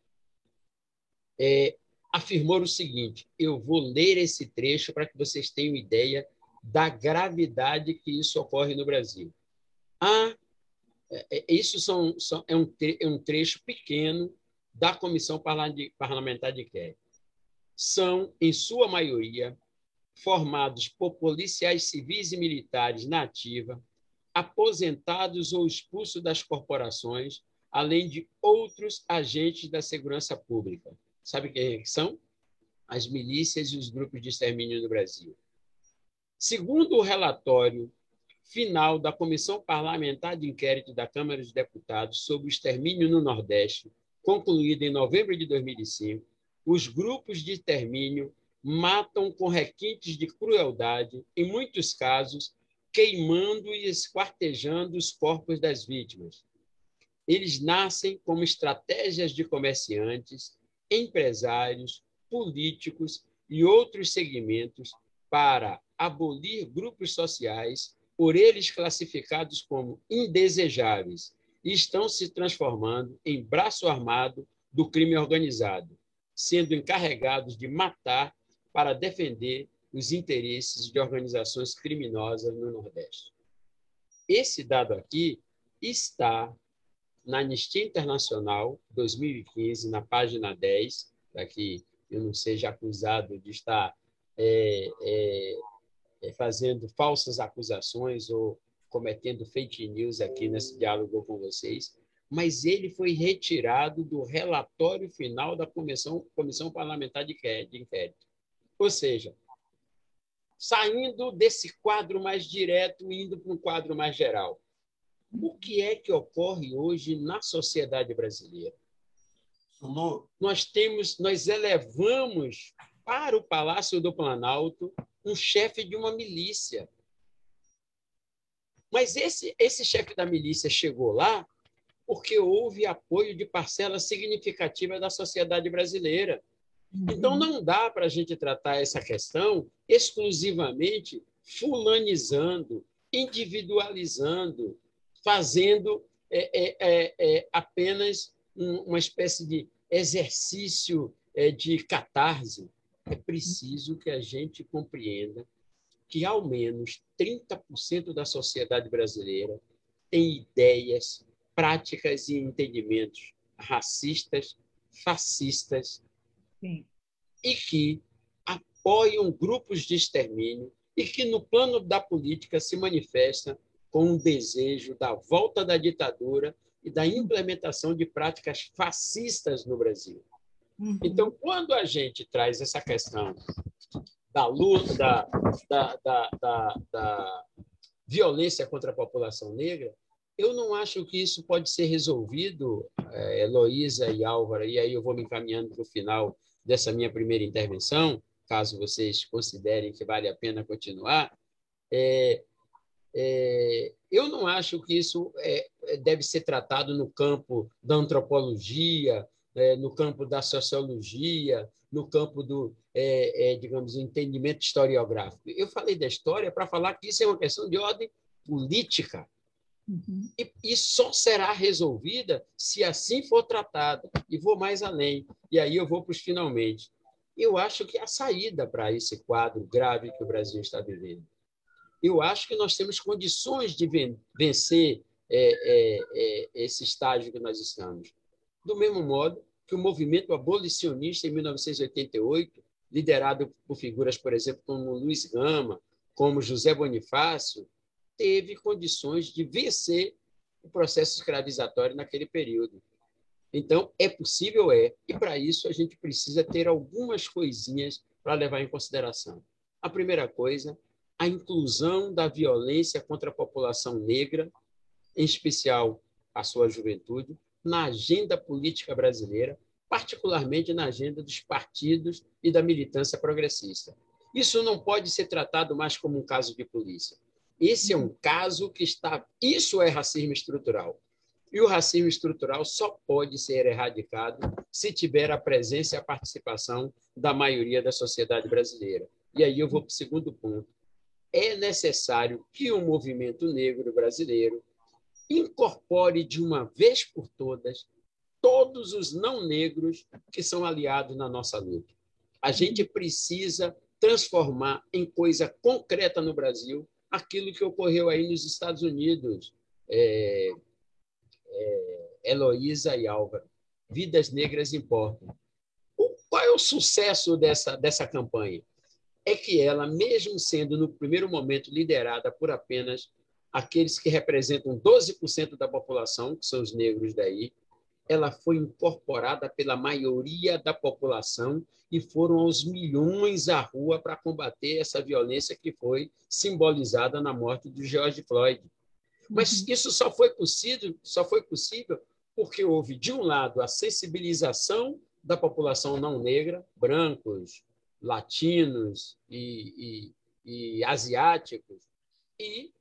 é, afirmou o seguinte: eu vou ler esse trecho para que vocês tenham ideia da gravidade que isso ocorre no Brasil. Ah, isso são, são, é, um, é um trecho pequeno da Comissão Parlamentar de Inquérito. São, em sua maioria, formados por policiais civis e militares na ativa, aposentados ou expulsos das corporações, além de outros agentes da segurança pública. Sabe quem são? As milícias e os grupos de extermínio no Brasil. Segundo o relatório final da Comissão Parlamentar de Inquérito da Câmara dos Deputados sobre o extermínio no Nordeste, concluído em novembro de 2005, os grupos de extermínio matam com requintes de crueldade, em muitos casos, queimando e esquartejando os corpos das vítimas. Eles nascem como estratégias de comerciantes, empresários, políticos e outros segmentos para abolir grupos sociais, por eles classificados como indesejáveis, e estão se transformando em braço armado do crime organizado, sendo encarregados de matar para defender os interesses de organizações criminosas no Nordeste. Esse dado aqui está na Anistia Internacional 2015, na página 10, para que eu não seja acusado de estar é, é, é, fazendo falsas acusações ou cometendo fake news aqui nesse diálogo com vocês, mas ele foi retirado do relatório final da Comissão, Comissão Parlamentar de Inquérito. Ou seja, saindo desse quadro mais direto, indo para um quadro mais geral. O que é que ocorre hoje na sociedade brasileira? Nós temos, nós elevamos para o Palácio do Planalto um chefe de uma milícia. Mas esse, esse chefe da milícia chegou lá porque houve apoio de parcela significativa da sociedade brasileira. Então, uhum. não dá para a gente tratar essa questão exclusivamente fulanizando, individualizando, fazendo é, é, é, é apenas uma espécie de exercício é, de catarse. É preciso que a gente compreenda que, ao menos, 30% da sociedade brasileira tem ideias práticas e entendimentos racistas, fascistas, Sim. e que apoiam grupos de extermínio e que, no plano da política, se manifesta com um desejo da volta da ditadura e da implementação de práticas fascistas no Brasil. Uhum. Então, quando a gente traz essa questão da luta, da, da, da, da, violência contra a população negra, eu não acho que isso pode ser resolvido, é, Heloísa e Álvaro, e aí eu vou me encaminhando para o final dessa minha primeira intervenção, caso vocês considerem que vale a pena continuar. É, é, eu não acho que isso é, deve ser tratado no campo da antropologia, é, no campo da sociologia, no campo do, é, é, digamos, entendimento historiográfico. Eu falei da história para falar que isso é uma questão de ordem política. Uhum. E, e, só será resolvida se assim for tratada. E vou mais além. E aí eu vou para os finalmente. Eu acho que a saída para esse quadro grave que o Brasil está vivendo. Eu acho que nós temos condições de vencer é, é, é, esse estágio que nós estamos. Do mesmo modo que o movimento abolicionista em 1988, liderado por figuras, por exemplo, como Luiz Gama, como José Bonifácio, teve condições de vencer o processo escravizatório naquele período. Então, é possível? É. E, para isso, a gente precisa ter algumas coisinhas para levar em consideração. A primeira coisa, a inclusão da violência contra a população negra, em especial a sua juventude, na agenda política brasileira, particularmente na agenda dos partidos e da militância progressista. Isso não pode ser tratado mais como um caso de polícia. Esse é um caso que está. Isso é racismo estrutural. E o racismo estrutural só pode ser erradicado se tiver a presença e a participação da maioria da sociedade brasileira. E aí eu vou para o segundo ponto. É necessário que o movimento negro brasileiro incorpore de uma vez por todas todos os não negros que são aliados na nossa luta. A gente precisa transformar em coisa concreta no Brasil aquilo que ocorreu aí nos Estados Unidos, é, é, Heloísa e Álvaro. Vidas negras importam. O, qual é o sucesso dessa, dessa campanha? É que ela, mesmo sendo no primeiro momento liderada por apenas aqueles que representam 12% da população, que são os negros daí, ela foi incorporada pela maioria da população e foram aos milhões à rua para combater essa violência que foi simbolizada na morte de George Floyd. Mas uhum. isso só foi possível, só foi possível porque houve de um lado a sensibilização da população não negra, brancos, latinos e, e, e asiáticos, e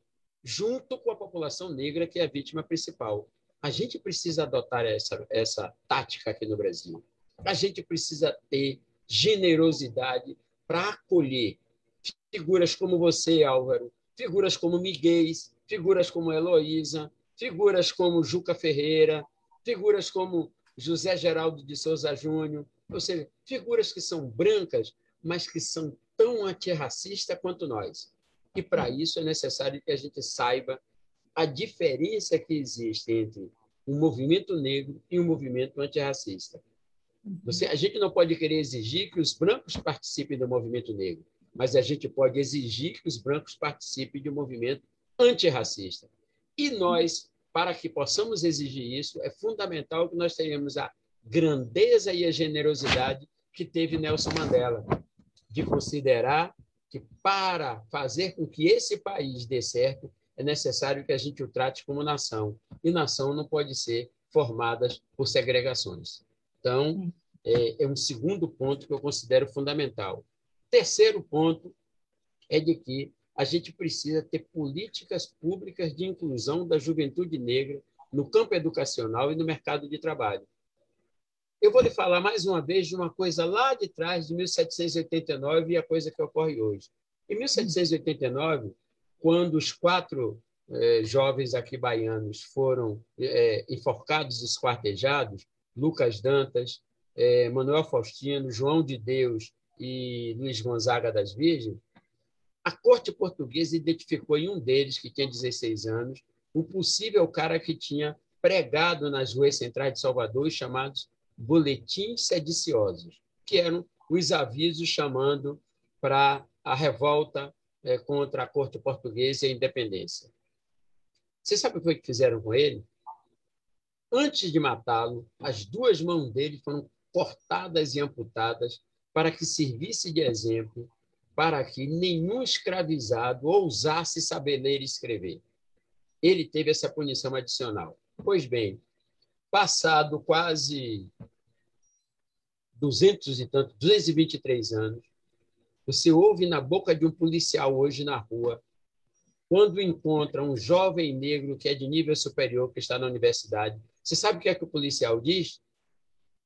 junto com a população negra que é a vítima principal. A gente precisa adotar essa, essa tática aqui no Brasil. A gente precisa ter generosidade para acolher figuras como você, Álvaro, figuras como Miguel, figuras como Heloísa, figuras como Juca Ferreira, figuras como José Geraldo de Souza Júnior, ou seja, figuras que são brancas, mas que são tão antirracistas quanto nós. E para isso é necessário que a gente saiba a diferença que existe entre um movimento negro e um movimento antirracista. Uhum. Você, a gente não pode querer exigir que os brancos participem do movimento negro, mas a gente pode exigir que os brancos participem de um movimento antirracista. E nós para que possamos exigir isso, é fundamental que nós tenhamos a grandeza e a generosidade que teve Nelson Mandela, de considerar que para fazer com que esse país dê certo, é necessário que a gente o trate como nação. E nação não pode ser formada por segregações. Então, é, é um segundo ponto que eu considero fundamental. Terceiro ponto é de que a gente precisa ter políticas públicas de inclusão da juventude negra no campo educacional e no mercado de trabalho. Eu vou lhe falar mais uma vez de uma coisa lá de trás, de 1789, e a coisa que ocorre hoje. Em 1789, quando os quatro eh, jovens aqui baianos foram eh, enforcados e esquartejados, Lucas Dantas, eh, Manuel Faustino, João de Deus e Luiz Gonzaga das Virgens, a corte portuguesa identificou em um deles, que tinha 16 anos, o possível cara que tinha pregado nas ruas centrais de Salvador os chamados boletins sediciosos, que eram os avisos chamando para a revolta é, contra a corte portuguesa e a independência. Você sabe o que, que fizeram com ele? Antes de matá-lo, as duas mãos dele foram cortadas e amputadas para que servisse de exemplo para que nenhum escravizado ousasse saber ler e escrever. Ele teve essa punição adicional. Pois bem, passado quase 200 e tanto, 223 anos, você ouve na boca de um policial hoje na rua, quando encontra um jovem negro que é de nível superior, que está na universidade, você sabe o que é que o policial diz?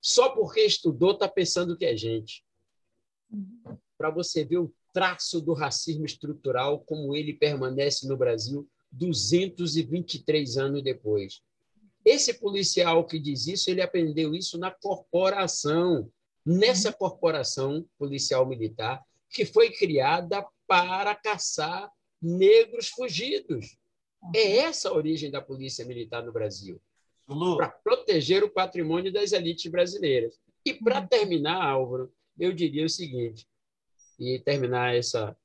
Só porque estudou está pensando que é gente. Para você ver o traço do racismo estrutural, como ele permanece no Brasil 223 anos depois. Esse policial que diz isso, ele aprendeu isso na corporação, nessa corporação policial militar, que foi criada para caçar negros fugidos. É essa a origem da polícia militar no Brasil. Para proteger o patrimônio das elites brasileiras. E para terminar, Álvaro, eu diria o seguinte, e terminar essa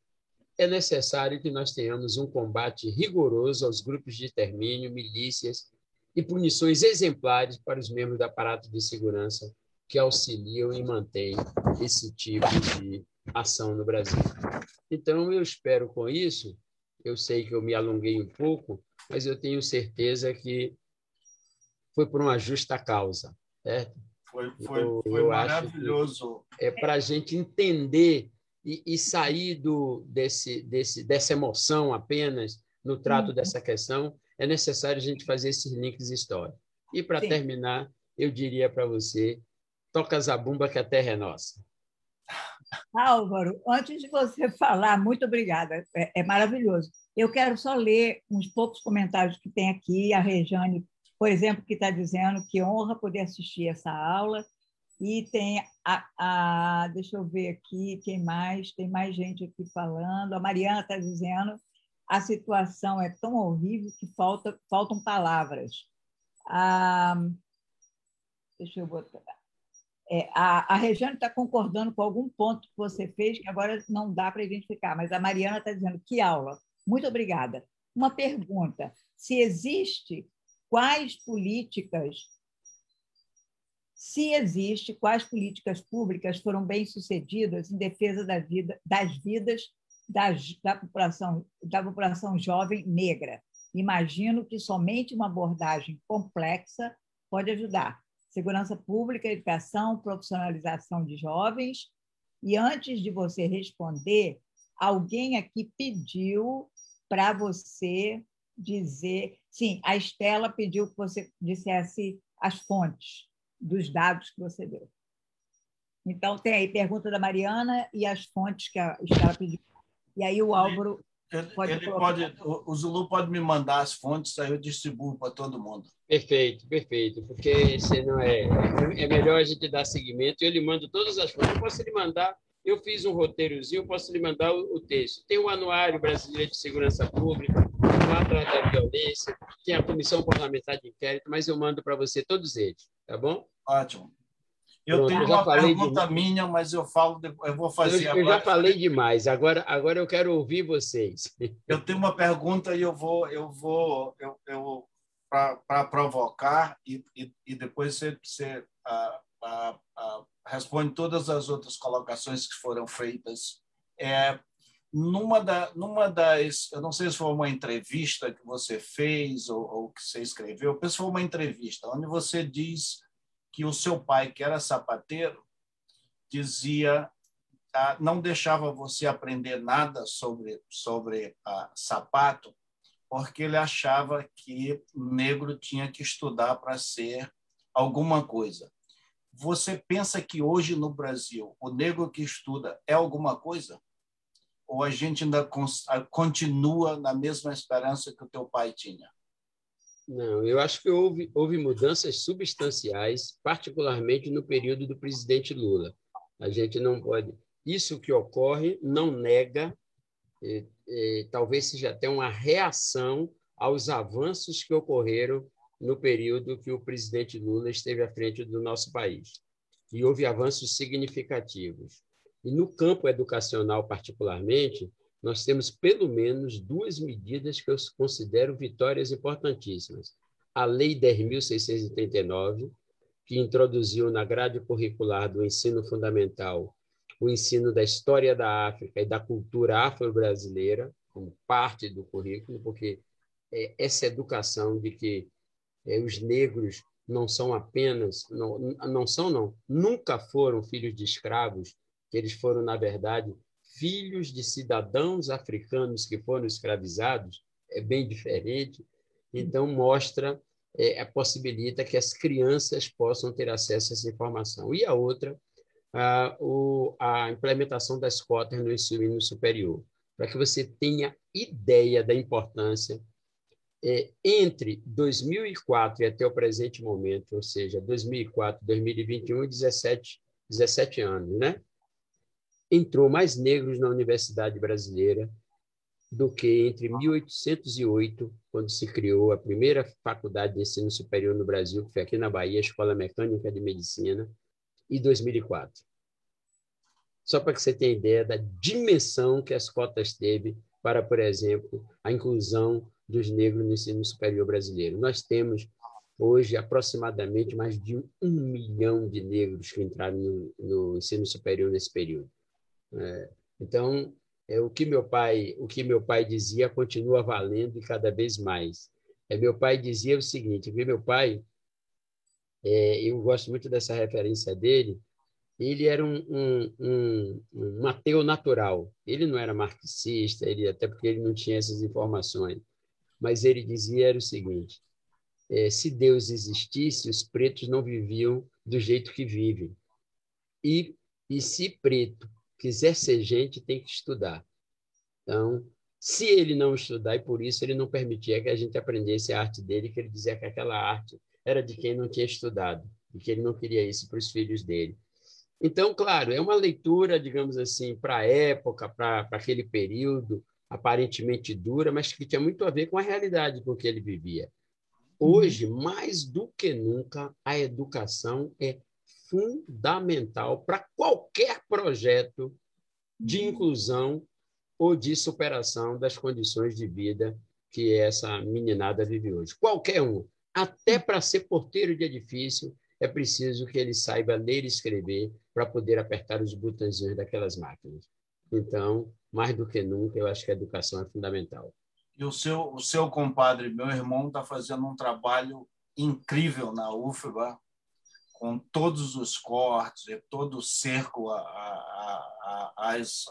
é necessário que nós tenhamos um combate rigoroso aos grupos de extermínio, milícias e punições exemplares para os membros do aparato de segurança que auxiliam e mantêm esse tipo de ação no Brasil. Então, eu espero com isso, eu sei que eu me alonguei um pouco, mas eu tenho certeza que foi por uma justa causa. Certo? Foi, foi, eu, foi eu maravilhoso. É para a gente entender e, e, sair do, desse, desse, dessa emoção apenas no trato uhum. dessa questão é necessário a gente fazer esses links históricos. E, para terminar, eu diria para você: toca zabumba que a terra é nossa. Álvaro, antes de você falar, muito obrigada, é, é, maravilhoso. Eu quero só ler uns poucos comentários que tem aqui. A Rejane, por exemplo, que está dizendo que honra poder assistir essa aula. E tem a, a, Deixa eu ver aqui, quem mais? Tem mais gente aqui falando. A Mariana está dizendo a situação é tão horrível que falta, faltam palavras. Ah, deixa eu botar. É, a, a Regiane está concordando com algum ponto que você fez, que agora não dá para identificar, mas a Mariana está dizendo que aula. Muito obrigada. Uma pergunta: se existe, quais políticas, se existe, quais políticas públicas foram bem sucedidas em defesa da vida, das vidas da, da, população, da população jovem negra. Imagino que somente uma abordagem complexa pode ajudar. Segurança pública, educação, profissionalização de jovens. E antes de você responder, alguém aqui pediu para você dizer. Sim, a Estela pediu que você dissesse as fontes dos dados que você deu. Então, tem aí pergunta da Mariana e as fontes que a Estela pediu e aí o Álvaro ele, pode, ele pode o Zulu pode me mandar as fontes, aí eu distribuo para todo mundo. Perfeito, perfeito, porque não é, é melhor a gente dar seguimento. Eu lhe mando todas as fontes. Eu posso lhe mandar, eu fiz um roteirozinho, eu posso lhe mandar o, o texto. Tem o Anuário Brasileiro de Segurança Pública, o Mata da Violência, tem a Comissão Parlamentar de Inquérito, mas eu mando para você todos eles, tá bom? Ótimo. Eu Pronto, tenho uma pergunta de... minha, mas eu falo, eu vou fazer eu, agora. Eu já falei demais. Agora, agora eu quero ouvir vocês. Eu tenho uma pergunta e eu vou, eu vou, eu, eu para provocar e, e, e, depois você, você responde todas as outras colocações que foram feitas. É, numa, da, numa das, eu não sei se foi uma entrevista que você fez ou, ou que você escreveu, penso que foi uma entrevista onde você diz que o seu pai, que era sapateiro, dizia ah, não deixava você aprender nada sobre sobre ah, sapato porque ele achava que negro tinha que estudar para ser alguma coisa. Você pensa que hoje no Brasil o negro que estuda é alguma coisa? ou a gente ainda continua na mesma esperança que o teu pai tinha? Não, eu acho que houve, houve mudanças substanciais, particularmente no período do presidente Lula. A gente não pode. Isso que ocorre não nega, eh, eh, talvez seja até uma reação aos avanços que ocorreram no período que o presidente Lula esteve à frente do nosso país. E houve avanços significativos. E no campo educacional, particularmente, nós temos pelo menos duas medidas que eu considero vitórias importantíssimas. A Lei 10.639, que introduziu na grade curricular do ensino fundamental o ensino da história da África e da cultura afro-brasileira, como parte do currículo, porque é, essa educação de que é, os negros não são apenas, não, não são, não, nunca foram filhos de escravos, que eles foram, na verdade, filhos de cidadãos africanos que foram escravizados, é bem diferente. Então, mostra, é, possibilita que as crianças possam ter acesso a essa informação. E a outra, a, o, a implementação das cotas no ensino superior, para que você tenha ideia da importância é, entre 2004 e até o presente momento, ou seja, 2004, 2021, 17, 17 anos, né? Entrou mais negros na universidade brasileira do que entre 1808, quando se criou a primeira faculdade de ensino superior no Brasil, que foi aqui na Bahia, a Escola Mecânica de Medicina, e 2004. Só para que você tenha ideia da dimensão que as cotas teve para, por exemplo, a inclusão dos negros no ensino superior brasileiro. Nós temos hoje aproximadamente mais de um milhão de negros que entraram no, no ensino superior nesse período. É, então, é, o que meu pai o que meu pai dizia continua valendo e cada vez mais. É, meu pai dizia o seguinte, meu pai, é, eu gosto muito dessa referência dele, ele era um, um, um, um ateu natural. Ele não era marxista, ele, até porque ele não tinha essas informações. Mas ele dizia era o seguinte: é, se Deus existisse, os pretos não viviam do jeito que vivem. E, e se preto quiser ser gente, tem que estudar. Então, se ele não estudar, e por isso ele não permitia que a gente aprendesse a arte dele, que ele dizia que aquela arte era de quem não tinha estudado, e que ele não queria isso para os filhos dele. Então, claro, é uma leitura, digamos assim, para a época, para aquele período, aparentemente dura, mas que tinha muito a ver com a realidade com que ele vivia. Hoje, mais do que nunca, a educação é fundamental para qualquer projeto de uhum. inclusão ou de superação das condições de vida que essa meninada vive hoje. Qualquer um. Até para ser porteiro de edifício, é preciso que ele saiba ler e escrever para poder apertar os botõezinhos daquelas máquinas. Então, mais do que nunca, eu acho que a educação é fundamental. E o seu, o seu compadre, meu irmão, está fazendo um trabalho incrível na UFBA, com todos os cortes e todo o cerco às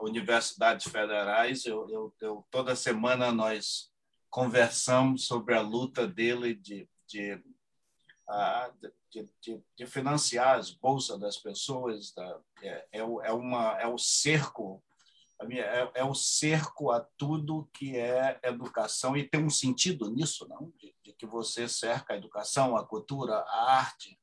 universidades federais. Eu, eu, eu, toda semana nós conversamos sobre a luta dele de, de, de, de, de financiar as bolsas das pessoas. Da, é, é, é, uma, é o cerco é, é, o cerco a tudo que é educação e tem um sentido nisso, não? De, de, que você cerca a educação, a cultura, a arte,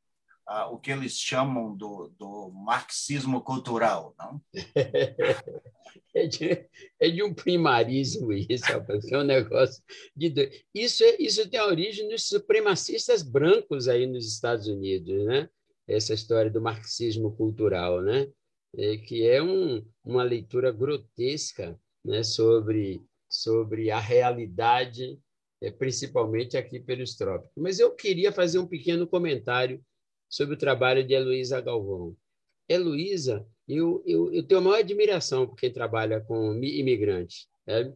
ah, o que eles chamam do, do marxismo cultural, não? É de, é de um primarismo isso, é um negócio de isso é, isso tem origem nos supremacistas brancos aí nos Estados Unidos, né? Essa história do marxismo cultural, né? É, que é um, uma leitura grotesca, né? Sobre sobre a realidade é, principalmente aqui pelos trópicos. Mas eu queria fazer um pequeno comentário sobre o trabalho de Heloísa Galvão. Heloísa, eu, eu, eu tenho a maior admiração por quem trabalha com imigrantes, sabe?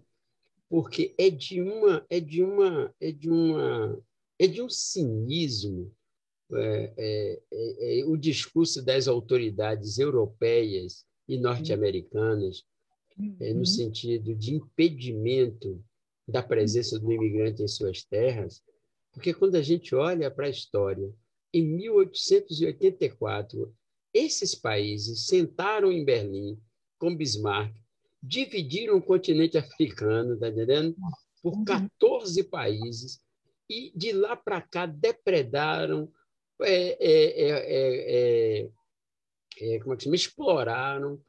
porque é de uma é de uma é de uma é de um cinismo é, é, é, é o discurso das autoridades europeias e norte-americanas é, no uhum. sentido de impedimento da presença do imigrante em suas terras, porque quando a gente olha para a história, em 1884, esses países sentaram em Berlim com Bismarck, dividiram o continente africano, tá entendendo? Por 14 uhum. países e de lá para cá depredaram, é, é, é, como é que chama? exploraram,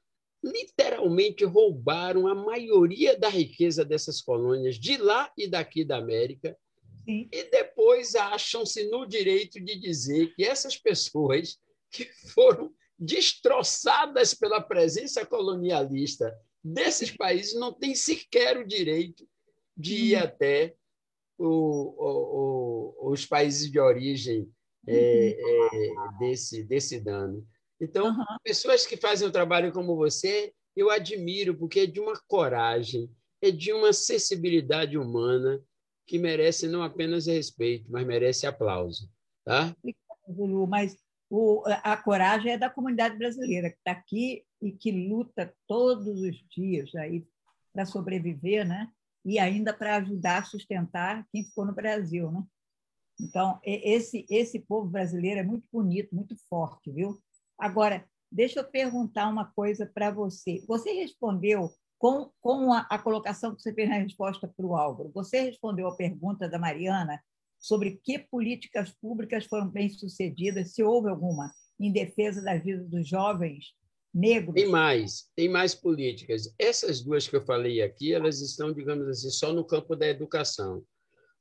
literalmente roubaram a maioria da riqueza dessas colônias de lá e daqui da América. Sim. E depois acham-se no direito de dizer que essas pessoas que foram destroçadas pela presença colonialista desses países não têm sequer o direito de ir uhum. até o, o, o, os países de origem é, é, desse, desse dano. Então, uhum. pessoas que fazem um trabalho como você, eu admiro, porque é de uma coragem, é de uma sensibilidade humana que merece não apenas respeito, mas merece aplauso. Tá? Lu, mas o, a coragem é da comunidade brasileira, que está aqui e que luta todos os dias aí para sobreviver, né? e ainda para ajudar a sustentar quem ficou no Brasil. Né? Então, esse, esse povo brasileiro é muito bonito, muito forte, viu? Agora, deixa eu perguntar uma coisa para você. Você respondeu com, com a, a, colocação que você fez na resposta para o Álvaro. Você respondeu a pergunta da Mariana sobre que políticas públicas foram bem-sucedidas, se houve alguma, em defesa da vida dos jovens negros. Tem mais, tem mais políticas. Essas duas que eu falei aqui, elas estão, digamos assim, só no campo da educação.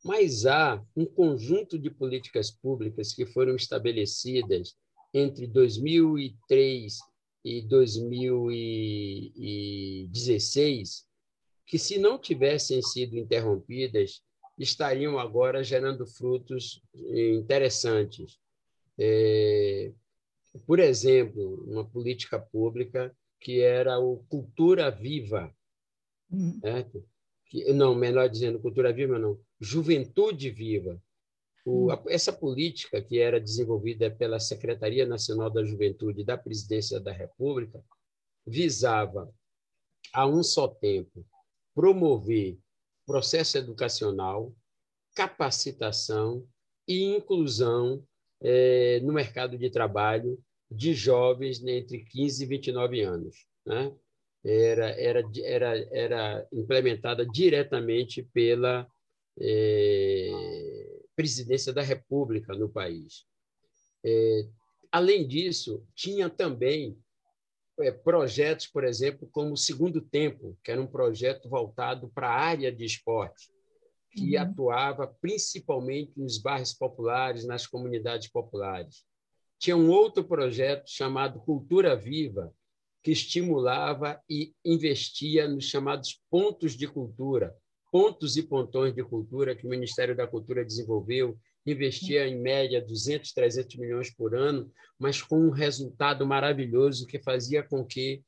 Mas há um conjunto de políticas públicas que foram estabelecidas entre 2003 e 2016, que, se não tivessem sido interrompidas, estariam agora gerando frutos interessantes. É, por exemplo, uma política pública que era o Cultura Viva. Uhum. Que, não, melhor dizendo, Cultura Viva não, Juventude Viva. O, hum. essa política, que era desenvolvida pela Secretaria Nacional da Juventude da Presidência da República, visava, a um só tempo, promover processo educacional, capacitação e inclusão é, no mercado de trabalho de jovens entre 15 e 29 anos. Né? Era, era, era, era implementada diretamente pela é, presidência da República no país. É, além disso, tinha também é, projetos, por exemplo, como o Segundo Tempo, que era um projeto voltado para a área de esporte, que uhum. atuava principalmente nos bairros populares, nas comunidades populares. Tinha um outro projeto chamado Cultura Viva, que estimulava e investia nos chamados pontos de cultura, pontos e pontões de cultura que o Ministério da Cultura desenvolveu, investia em média 200, 300 milhões por ano, mas com um resultado maravilhoso que fazia com que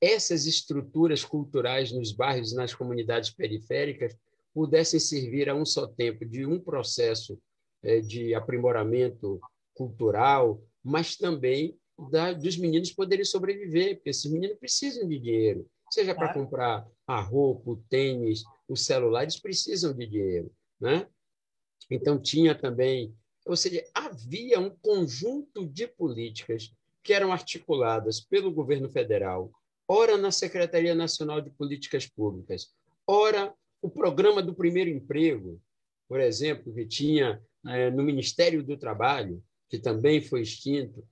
essas estruturas culturais nos bairros e nas comunidades periféricas pudessem servir a um só tempo de um processo é, de aprimoramento cultural, mas também da, dos meninos poderem sobreviver, porque esses meninos precisam de dinheiro, seja para comprar a roupa, o tênis, os celulares precisam de dinheiro, né? Então tinha também, ou seja, havia um conjunto de políticas que eram articuladas pelo governo federal, ora na Secretaria Nacional de Políticas Públicas, ora o programa do primeiro emprego, por exemplo, que tinha é, no Ministério do Trabalho, que também foi extinto,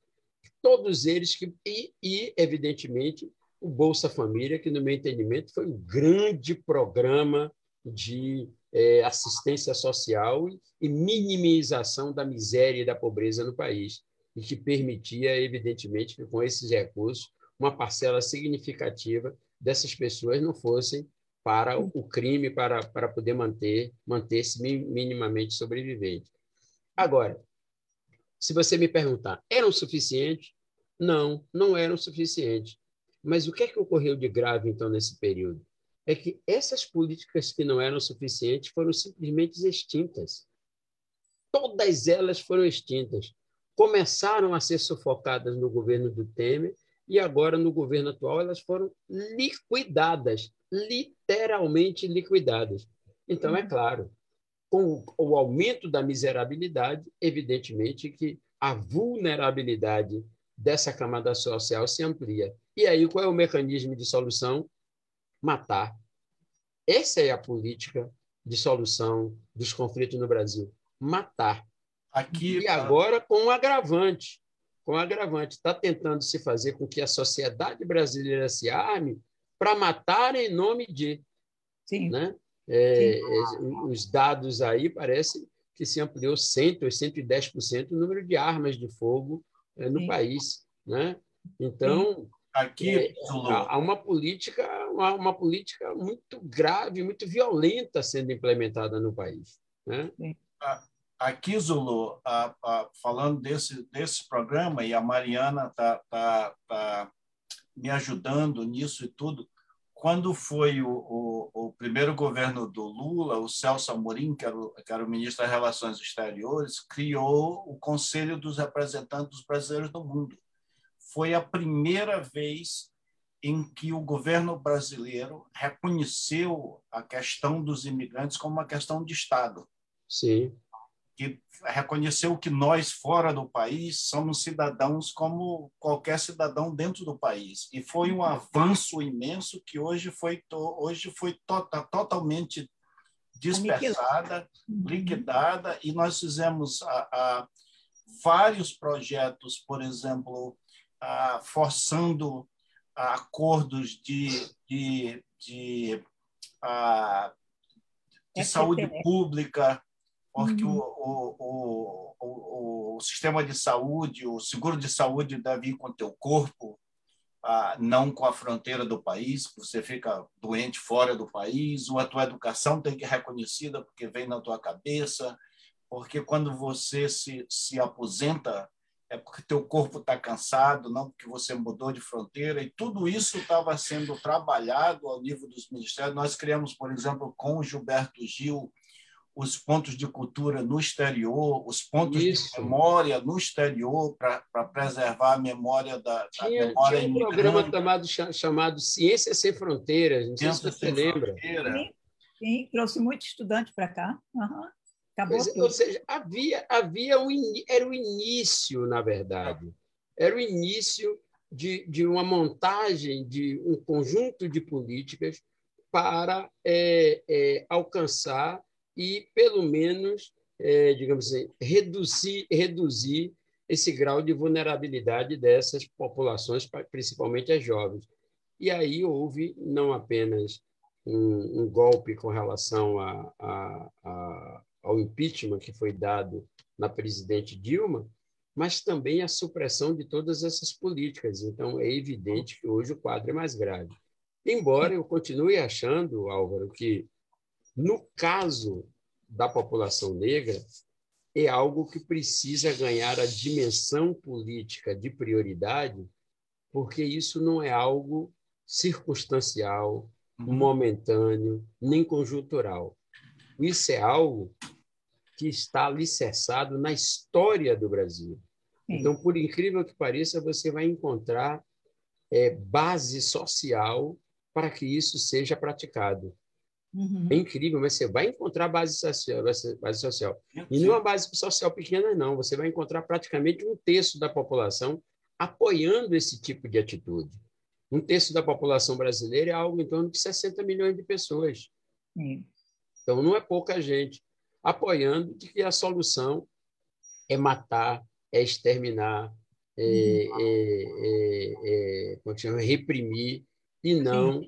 todos eles que e, e evidentemente o Bolsa Família, que, no meu entendimento, foi um grande programa de é, assistência social e minimização da miséria e da pobreza no país, e que permitia, evidentemente, que com esses recursos, uma parcela significativa dessas pessoas não fossem para o crime, para, para poder manter manter-se minimamente sobrevivente. Agora, se você me perguntar, eram suficientes? Não, não eram suficientes. Mas o que é que ocorreu de grave, então, nesse período? É que essas políticas que não eram suficientes foram simplesmente extintas. Todas elas foram extintas. Começaram a ser sufocadas no governo do Temer e agora, no governo atual, elas foram liquidadas literalmente liquidadas. Então, é claro, com o aumento da miserabilidade, evidentemente que a vulnerabilidade dessa camada social se amplia. E aí, qual é o mecanismo de solução? Matar. Essa é a política de solução dos conflitos no Brasil. Matar. Aqui, e agora com um agravante. Com um agravante. Está tentando se fazer com que a sociedade brasileira se arme para matar em nome de. Sim. Né? É, Sim. É, os dados aí parecem que se ampliou 100 ou 110% o número de armas de fogo no Sim. país. Né? Então, aqui é, há uma política, uma, uma, política muito grave, muito violenta sendo implementada no país. Né? Aqui, Zulu, a, a, falando desse, desse programa, e a Mariana está tá, tá me ajudando nisso e tudo, quando foi o, o, o, primeiro governo do Lula, o Celso Amorim, que era o, que era o ministro das Relações Exteriores, criou o Conselho dos Representantes Brasileiros no Mundo. Foi a primeira vez em que o governo brasileiro reconheceu a questão dos imigrantes como uma questão de Estado. Sim que reconheceu que nós, fora do país, somos cidadãos como qualquer cidadão dentro do país. E foi um avanço imenso que hoje foi, hoje foi to tota, totalmente dispersada, uhum. liquidada, e nós fizemos a, a vários projetos, por exemplo, a, forçando acordos de, de, de, de saúde pública, porque uhum. o, o, o, o, sistema de saúde, o seguro de saúde deve ir com o teu corpo, ah, não com a fronteira do país, você fica doente fora do país, ou a tua educação tem que ser reconhecida porque vem na tua cabeça, porque quando você se, se aposenta é porque teu corpo está cansado, não porque você mudou de fronteira, e tudo isso estava sendo trabalhado ao nível dos ministérios. Nós criamos, por exemplo, com o Gilberto Gil, os pontos de cultura no exterior, os pontos Isso. de memória no exterior, para preservar a memória da, tinha, memória tinha um programa chamado, chamado Ciência Sem Fronteiras, não sei se você lembra. Sim, sim, trouxe muito estudante para cá. Uhum. Acabou pois, ou seja, havia, havia um, era o início, na verdade. Era o início de, de uma montagem de um conjunto de políticas para é, é, alcançar e, pelo menos, é, digamos assim, reduzir, reduzir esse grau de vulnerabilidade dessas populações, principalmente as jovens. E aí houve não apenas um, um golpe com relação a, a, a, ao impeachment que foi dado na presidente Dilma, mas também a supressão de todas essas políticas. Então, é evidente que hoje o quadro é mais grave. Embora eu continue achando, Álvaro, que no caso da população negra, é algo que precisa ganhar a dimensão política de prioridade, porque isso não é algo circunstancial, uhum. momentâneo, nem conjuntural. Isso é algo que está alicerçado na história do Brasil. Então, por incrível que pareça, você vai encontrar é, base social para que isso seja praticado. Uhum. É incrível, mas você vai encontrar base social, base social. E não é uma base social pequena, não. Você vai encontrar praticamente um terço da população apoiando esse tipo de atitude. Um terço da população brasileira é algo em torno de 60 milhões de pessoas. Uhum. Então, não é pouca gente apoiando de que a solução é matar, é exterminar, é, uhum. é, é, é, reprimir, e não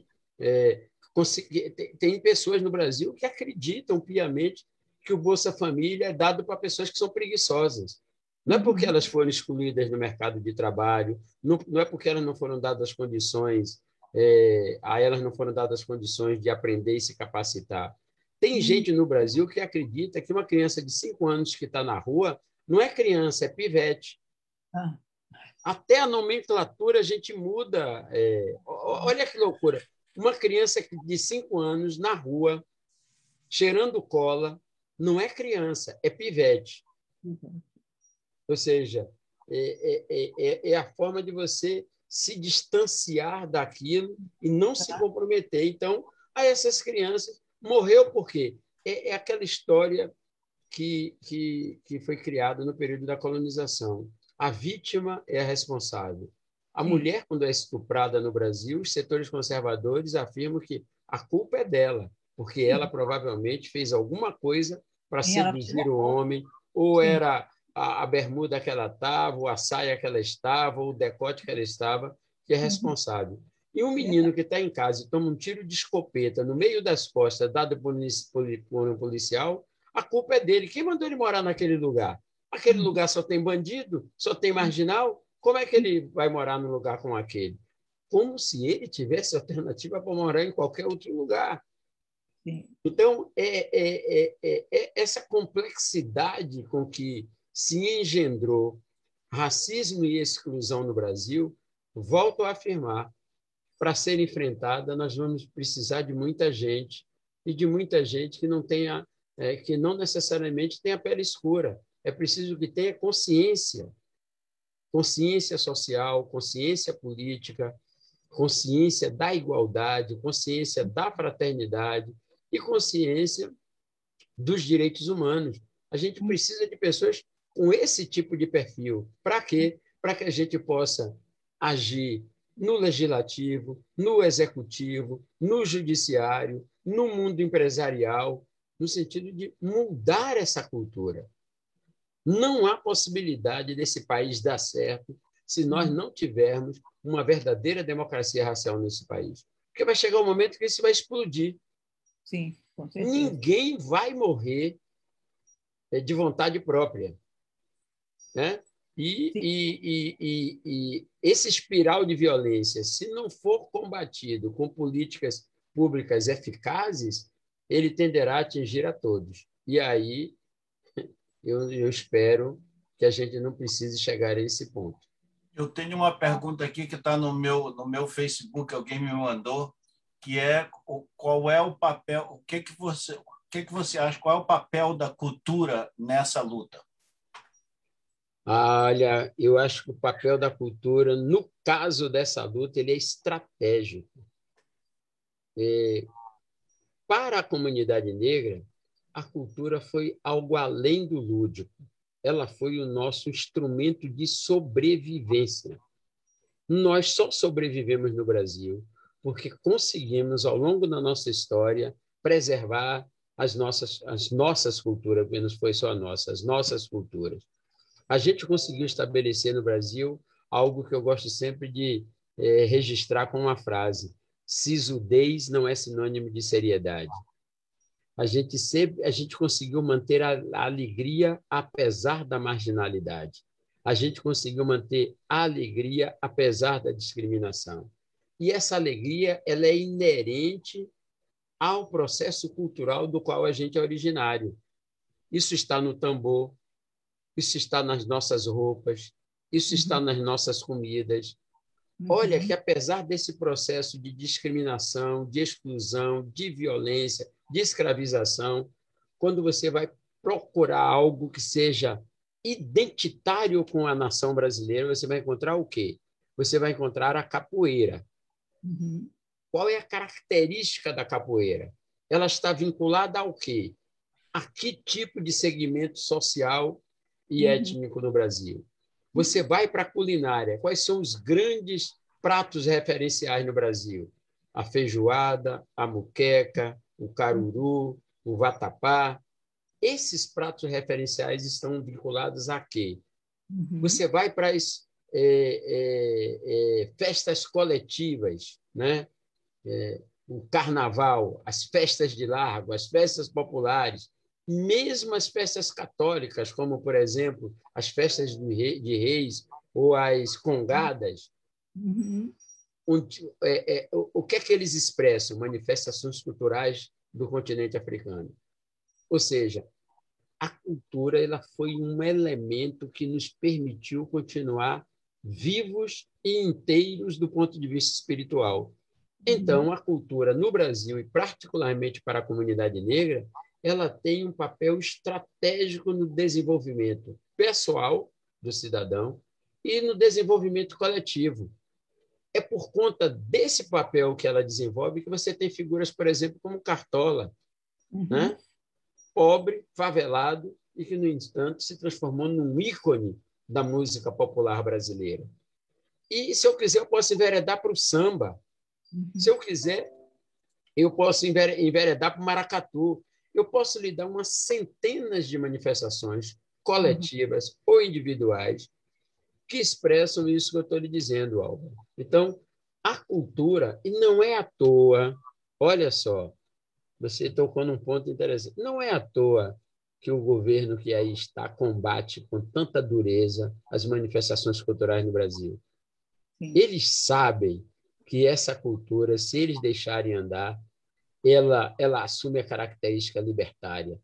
tem pessoas no Brasil que acreditam piamente que o Bolsa Família é dado para pessoas que são preguiçosas. Não é porque uhum. elas foram excluídas do mercado de trabalho, não, não é porque elas não foram dadas condições é, a elas não foram dadas condições de aprender e se capacitar. Tem uhum. gente no Brasil que acredita que uma criança de cinco anos que está na rua não é criança, é pivete. Ah. Até a nomenclatura a gente muda. É, olha que loucura. Uma criança de cinco anos na rua, cheirando cola, não é criança, é pivete. Uhum. Ou seja, é, é, é, é, a forma de você se distanciar daquilo e não se comprometer. Então, a essas crianças, morreu por quê? É, é aquela história que, que, que foi criada no período da colonização. A vítima é a responsável. A Sim. mulher, quando é estuprada no Brasil, os setores conservadores afirmam que a culpa é dela, porque ela provavelmente fez alguma coisa para seduzir o homem, ou era a, a, bermuda que ela estava, ou a saia que ela estava, ou o decote que ela estava, que é uhum. responsável. E um menino que está em casa e toma um tiro de escopeta no meio das costas, dado por um policial, a culpa é dele. Quem mandou ele morar naquele lugar? Aquele uhum. lugar só tem bandido, só tem marginal. Como é que ele vai morar num lugar como aquele? Como se ele tivesse alternativa para morar em qualquer outro lugar. Sim. Então, é, é, é, é, essa complexidade com que se engendrou racismo e exclusão no Brasil, volto a afirmar, para ser enfrentada, nós vamos precisar de muita gente e de muita gente que não tenha, é, que não necessariamente tenha pele escura. É preciso que tenha consciência, consciência social, consciência política, consciência da igualdade, consciência da fraternidade e consciência dos direitos humanos. A gente precisa de pessoas com esse tipo de perfil. Para quê? Para que a gente possa agir no legislativo, no executivo, no judiciário, no mundo empresarial, no sentido de mudar essa cultura. Não há possibilidade desse país dar certo se nós não tivermos uma verdadeira democracia racial nesse país. Porque vai chegar um momento que isso vai explodir. Sim, com certeza. Ninguém vai morrer é, de vontade própria. Né? E, e, e, e, e esse espiral de violência, se não for combatido com políticas públicas eficazes, ele tenderá a atingir a todos. E aí eu, eu espero que a gente não precise chegar a esse ponto. Eu tenho uma pergunta aqui que está no meu no meu Facebook, alguém me mandou, que é qual é o papel, o que que você, o que que você acha, qual é o papel da cultura nessa luta? Olha, eu acho que o papel da cultura, no caso dessa luta, ele é estratégico. É, para a comunidade negra, a cultura foi algo além do lúdico. Ela foi o nosso instrumento de sobrevivência. Nós só sobrevivemos no Brasil porque conseguimos, ao longo da nossa história, preservar as nossas, as nossas culturas, menos foi só a nossa, as nossas culturas a gente conseguiu estabelecer no Brasil algo que eu gosto sempre de é, registrar com uma frase: sisudez não é sinônimo de seriedade. A gente sempre, a gente conseguiu manter a, a alegria apesar da marginalidade. A gente conseguiu manter a alegria apesar da discriminação. E essa alegria ela é inerente ao processo cultural do qual a gente é originário. Isso está no tambor, isso está nas nossas roupas, isso uhum. está nas nossas comidas. Uhum. Olha que, apesar desse processo de discriminação, de exclusão, de violência, de escravização, quando você vai procurar algo que seja identitário com a nação brasileira, você vai encontrar o quê? Você vai encontrar a capoeira. Uhum. Qual é a característica da capoeira? Ela está vinculada ao quê? A que tipo de segmento social e uhum. étnico no Brasil. Você vai para a culinária. Quais são os grandes pratos referenciais no Brasil? A feijoada, a muqueca, o caruru, o vatapá. Esses pratos referenciais estão vinculados a quê? Uhum. Você vai para as é, é, é, festas coletivas, né? É, o carnaval, as festas de largo, as festas populares, mesmo as festas católicas, como, por exemplo, as festas de reis ou as congadas, uhum. É, é, o, o que é que eles expressam? Manifestações culturais do continente africano. Ou seja, a cultura ela foi um elemento que nos permitiu continuar vivos e inteiros do ponto de vista espiritual. Então, a cultura no Brasil, e particularmente para a comunidade negra, ela tem um papel estratégico no desenvolvimento pessoal do cidadão e no desenvolvimento coletivo. É por conta desse papel que ela desenvolve que você tem figuras, por exemplo, como Cartola, uhum. né? pobre, favelado, e que, no entanto, se transformou num ícone da música popular brasileira. E, se eu quiser, eu posso enveredar para o samba. Uhum. Se eu quiser, eu posso enveredar para o maracatu. Eu posso lhe dar umas centenas de manifestações coletivas uhum. ou individuais que expressam isso que eu estou lhe dizendo, Álvaro. Então, a cultura, e não é à toa, olha só, você tocou num ponto interessante, não é à toa que o governo que aí está combate com tanta dureza as manifestações culturais no Brasil. Sim. Eles sabem que essa cultura, se eles deixarem andar, ela, ela assume a característica libertária,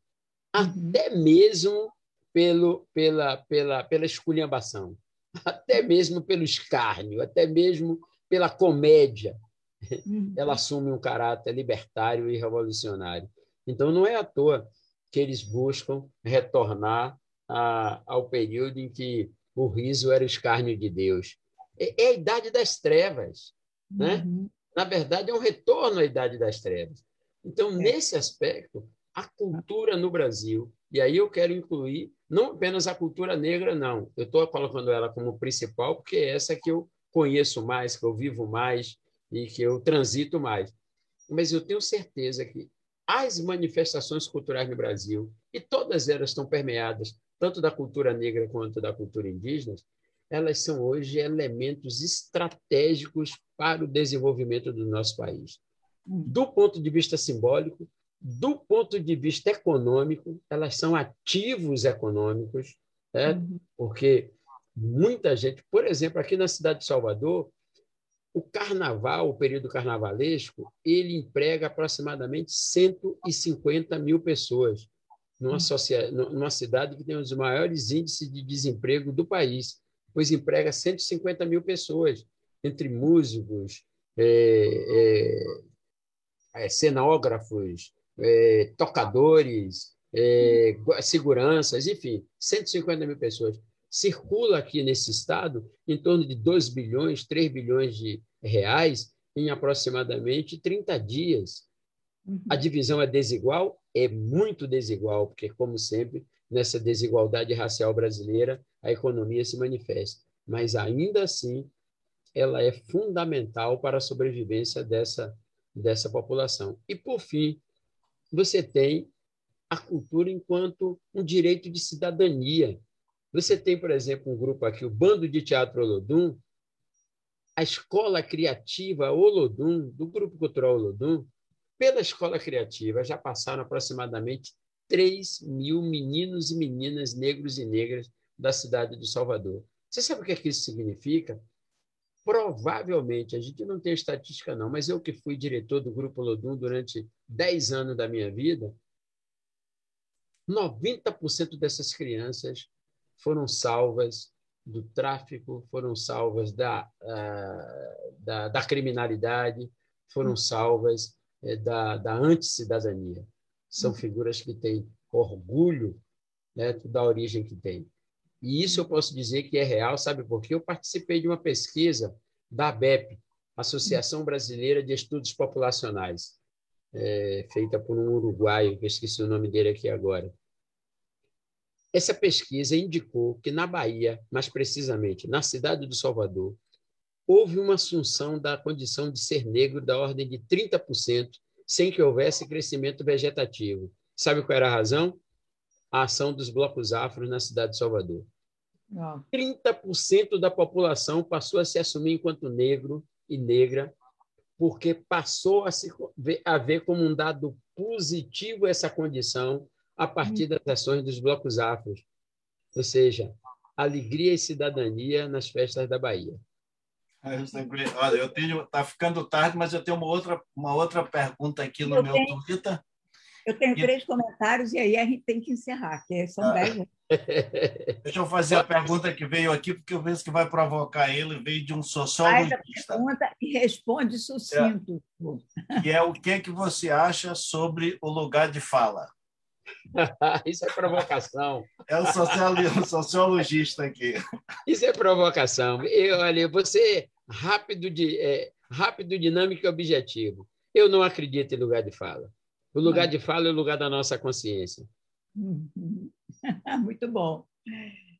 uhum. até mesmo pelo, pela, pela, pela esculhambação, até mesmo pelo escárnio, até mesmo pela comédia. Uhum. Ela assume um caráter libertário e revolucionário. Então, não é à toa que eles buscam retornar a, ao período em que o riso era o escárnio de Deus. É, é a idade das trevas. Né? Uhum. Na verdade, é um retorno à idade das trevas. Então, é. nesse aspecto, a cultura no Brasil, e aí eu quero incluir não apenas a cultura negra, não. Eu estou colocando ela como principal, porque é essa que eu conheço mais, que eu vivo mais e que eu transito mais. Mas eu tenho certeza que as manifestações culturais no Brasil, e todas elas estão permeadas, tanto da cultura negra quanto da cultura indígena, elas são hoje elementos estratégicos para o desenvolvimento do nosso país. Hum. Do ponto de vista simbólico, do ponto de vista econômico, elas são ativos econômicos, né? Uhum. porque muita gente, por exemplo, aqui na cidade de Salvador, o carnaval, o período carnavalesco, ele emprega aproximadamente 150 mil pessoas numa, uhum. numa cidade que tem um dos maiores índices de desemprego do país, pois emprega 150 mil pessoas, entre músicos, é, é, é cenógrafos, é, tocadores, é, seguranças, enfim, 150 mil pessoas. Circula aqui nesse estado em torno de 2 bilhões, 3 bilhões de reais em aproximadamente 30 dias. Uhum. A divisão é desigual? É muito desigual, porque, como sempre, nessa desigualdade racial brasileira, a economia se manifesta. Mas, ainda assim, ela é fundamental para a sobrevivência dessa, dessa população. E, por fim, você tem a cultura enquanto um direito de cidadania. Você tem, por exemplo, um grupo aqui, o Bando de Teatro Olodum, a Escola Criativa Olodum, do Grupo Cultural Olodum, pela Escola Criativa já passaram aproximadamente 3 mil meninos e meninas negros e negras da cidade de Salvador. Você sabe o que, é que isso significa? provavelmente, a gente não tem estatística não, mas eu que fui diretor do Grupo Lodum durante 10 anos da minha vida, 90% dessas crianças foram salvas do tráfico, foram salvas da, uh, da, da, criminalidade, foram salvas uh, da, da anticidadania. São figuras que têm orgulho né, da origem que têm. E isso eu posso dizer que é real, sabe por quê? Eu participei de uma pesquisa da ABEP, Associação Brasileira de Estudos Populacionais, é, feita por um uruguaio, que eu esqueci o nome dele aqui agora. Essa pesquisa indicou que na Bahia, mais precisamente na cidade do Salvador, houve uma assunção da condição de ser negro da ordem de 30%, sem que houvesse crescimento vegetativo. Sabe qual era a razão? a ação dos blocos afros na cidade de Salvador. Oh. 30% da população passou a se assumir enquanto negro e negra, porque passou a, se ver, a ver como um dado positivo essa condição a partir das ações dos blocos afros, ou seja, alegria e cidadania nas festas da Bahia. Olha, eu tenho, tá ficando tarde, mas eu tenho uma outra, uma outra pergunta aqui no eu meu tenho, Twitter. Eu tenho e... três comentários e aí a gente tem que encerrar, que são ah. dez. Deixa eu fazer a pergunta que veio aqui, porque eu vejo que vai provocar ele, veio de um sociólogo. pergunta e responde sucinto. É. Que é o que, que você acha sobre o lugar de fala? Isso é provocação. É o sociologista aqui. Isso é provocação. Eu, olha, você rápido, de, é, rápido, dinâmico e objetivo. Eu não acredito em lugar de fala. O lugar de fala é o lugar da nossa consciência. Muito bom.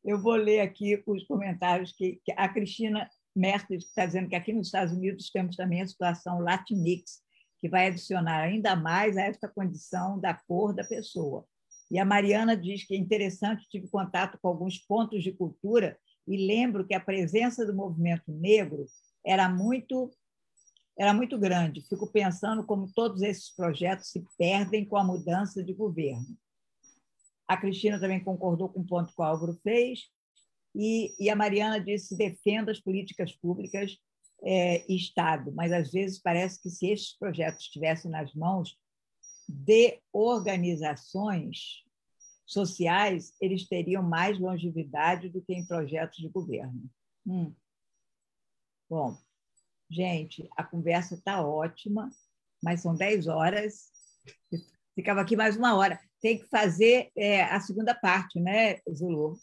Eu vou ler aqui os comentários que, que a Cristina Mertes está dizendo que aqui nos Estados Unidos temos também a situação Latinx, que vai adicionar ainda mais a esta condição da cor da pessoa. E a Mariana diz que é interessante, tive contato com alguns pontos de cultura e lembro que a presença do movimento negro era muito era muito grande. Fico pensando como todos esses projetos se perdem com a mudança de governo. A Cristina também concordou com o ponto que o Álvaro fez, e, e a Mariana disse defenda as políticas públicas é, Estado, mas às vezes parece que se esses projetos estivessem nas mãos de organizações sociais, eles teriam mais longevidade do que em projetos de governo. Hum. Bom, gente, a conversa está ótima, mas são 10 horas. Ficava aqui mais uma hora. Tem que fazer é, a segunda parte, né, Zulu?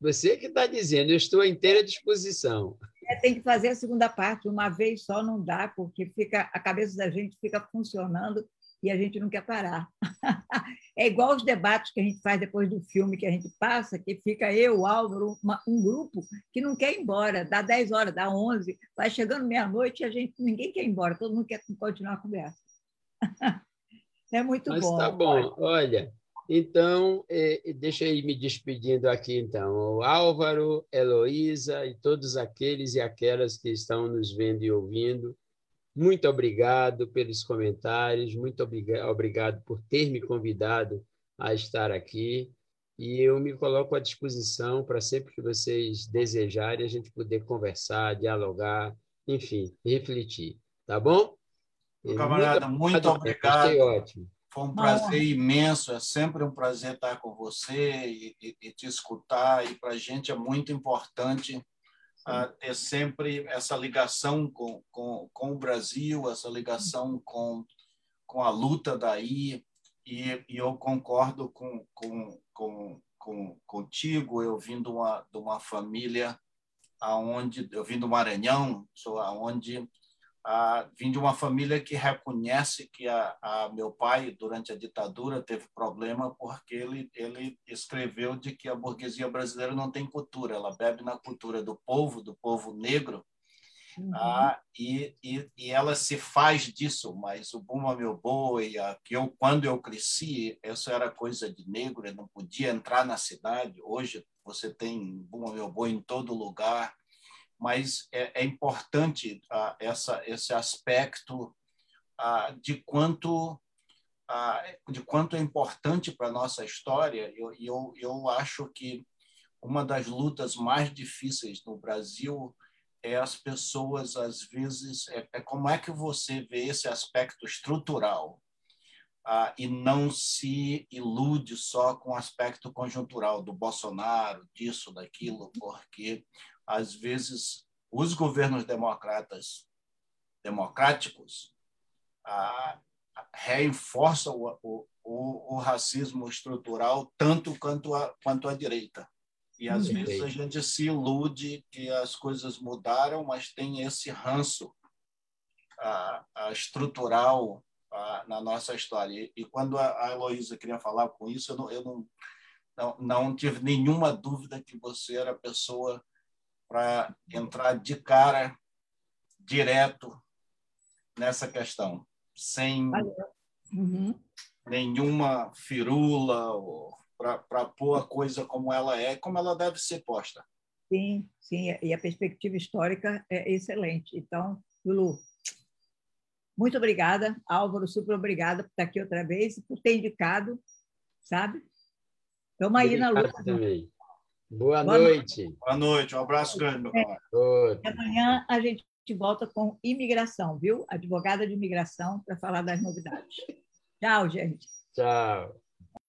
Você que está dizendo, eu estou à inteira disposição. É, tem que fazer a segunda parte, uma vez só não dá, porque fica a cabeça da gente fica funcionando e a gente não quer parar. É igual os debates que a gente faz depois do filme que a gente passa, que fica eu, o Álvaro, uma, um grupo que não quer ir embora, dá 10 horas, dá 11, vai chegando meia-noite e a gente, ninguém quer ir embora, todo mundo quer continuar a conversa. É muito Mas bom. Mas tá bom, olha, então, eh, deixa eu ir me despedindo aqui, então. O Álvaro, Heloísa e todos aqueles e aquelas que estão nos vendo e ouvindo, muito obrigado pelos comentários, muito obrigado por ter me convidado a estar aqui. E eu me coloco à disposição para sempre que vocês desejarem a gente poder conversar, dialogar, enfim, refletir. Tá bom? Camarada, muito, muito obrigado. Achei ótimo. Foi um prazer imenso, é sempre um prazer estar com você e, e, e te escutar. E para a gente é muito importante ter sempre essa ligação com, com, com o Brasil, essa ligação com, com a luta daí. E, e eu concordo com, com, com, com, contigo. Eu vim de uma, de uma família aonde eu vim do Maranhão, sou aonde ah, vim de uma família que reconhece que a, a, meu pai, durante a ditadura, teve problema porque ele, ele escreveu de que a burguesia brasileira não tem cultura, ela bebe na cultura do povo, do povo negro, uhum. ah, e, e, e, ela se faz disso, mas o Buma Meu Boi, a, que eu, quando eu cresci, isso era coisa de negro, eu não podia entrar na cidade, hoje você tem Buma Meu Boi em todo lugar, mas é, é importante ah, essa, esse aspecto ah, de quanto ah, de quanto é importante para a nossa história. Eu, eu, eu acho que uma das lutas mais difíceis no Brasil é as pessoas, às vezes, é, é como é que você vê esse aspecto estrutural e não se ilude só com o aspecto conjuntural do Bolsonaro, disso, daquilo, porque às vezes, os governos democratas, democráticos, ah, reforçam o, o, o, o, racismo estrutural tanto quanto a, quanto a direita. E às uhum. vezes a gente se ilude que as coisas mudaram, mas tem esse ranço ah, ah, estrutural na nossa história. E, e quando a, a Heloísa queria falar com isso, eu não, eu não, não, não tive nenhuma dúvida que você era a pessoa para entrar de cara direto nessa questão, sem uhum. nenhuma firula, para pôr a coisa como ela é, como ela deve ser posta. Sim, sim, e a perspectiva histórica é excelente. Então, Lulu, muito obrigada. Álvaro, super obrigada por estar aqui outra vez e por ter indicado, sabe? Estamos aí na luta. Também. Boa, Boa noite. noite. Boa noite. Um abraço grande, meu pai. Amanhã a gente volta com imigração, viu? Advogada de imigração, para falar das novidades. Tchau, gente. Tchau.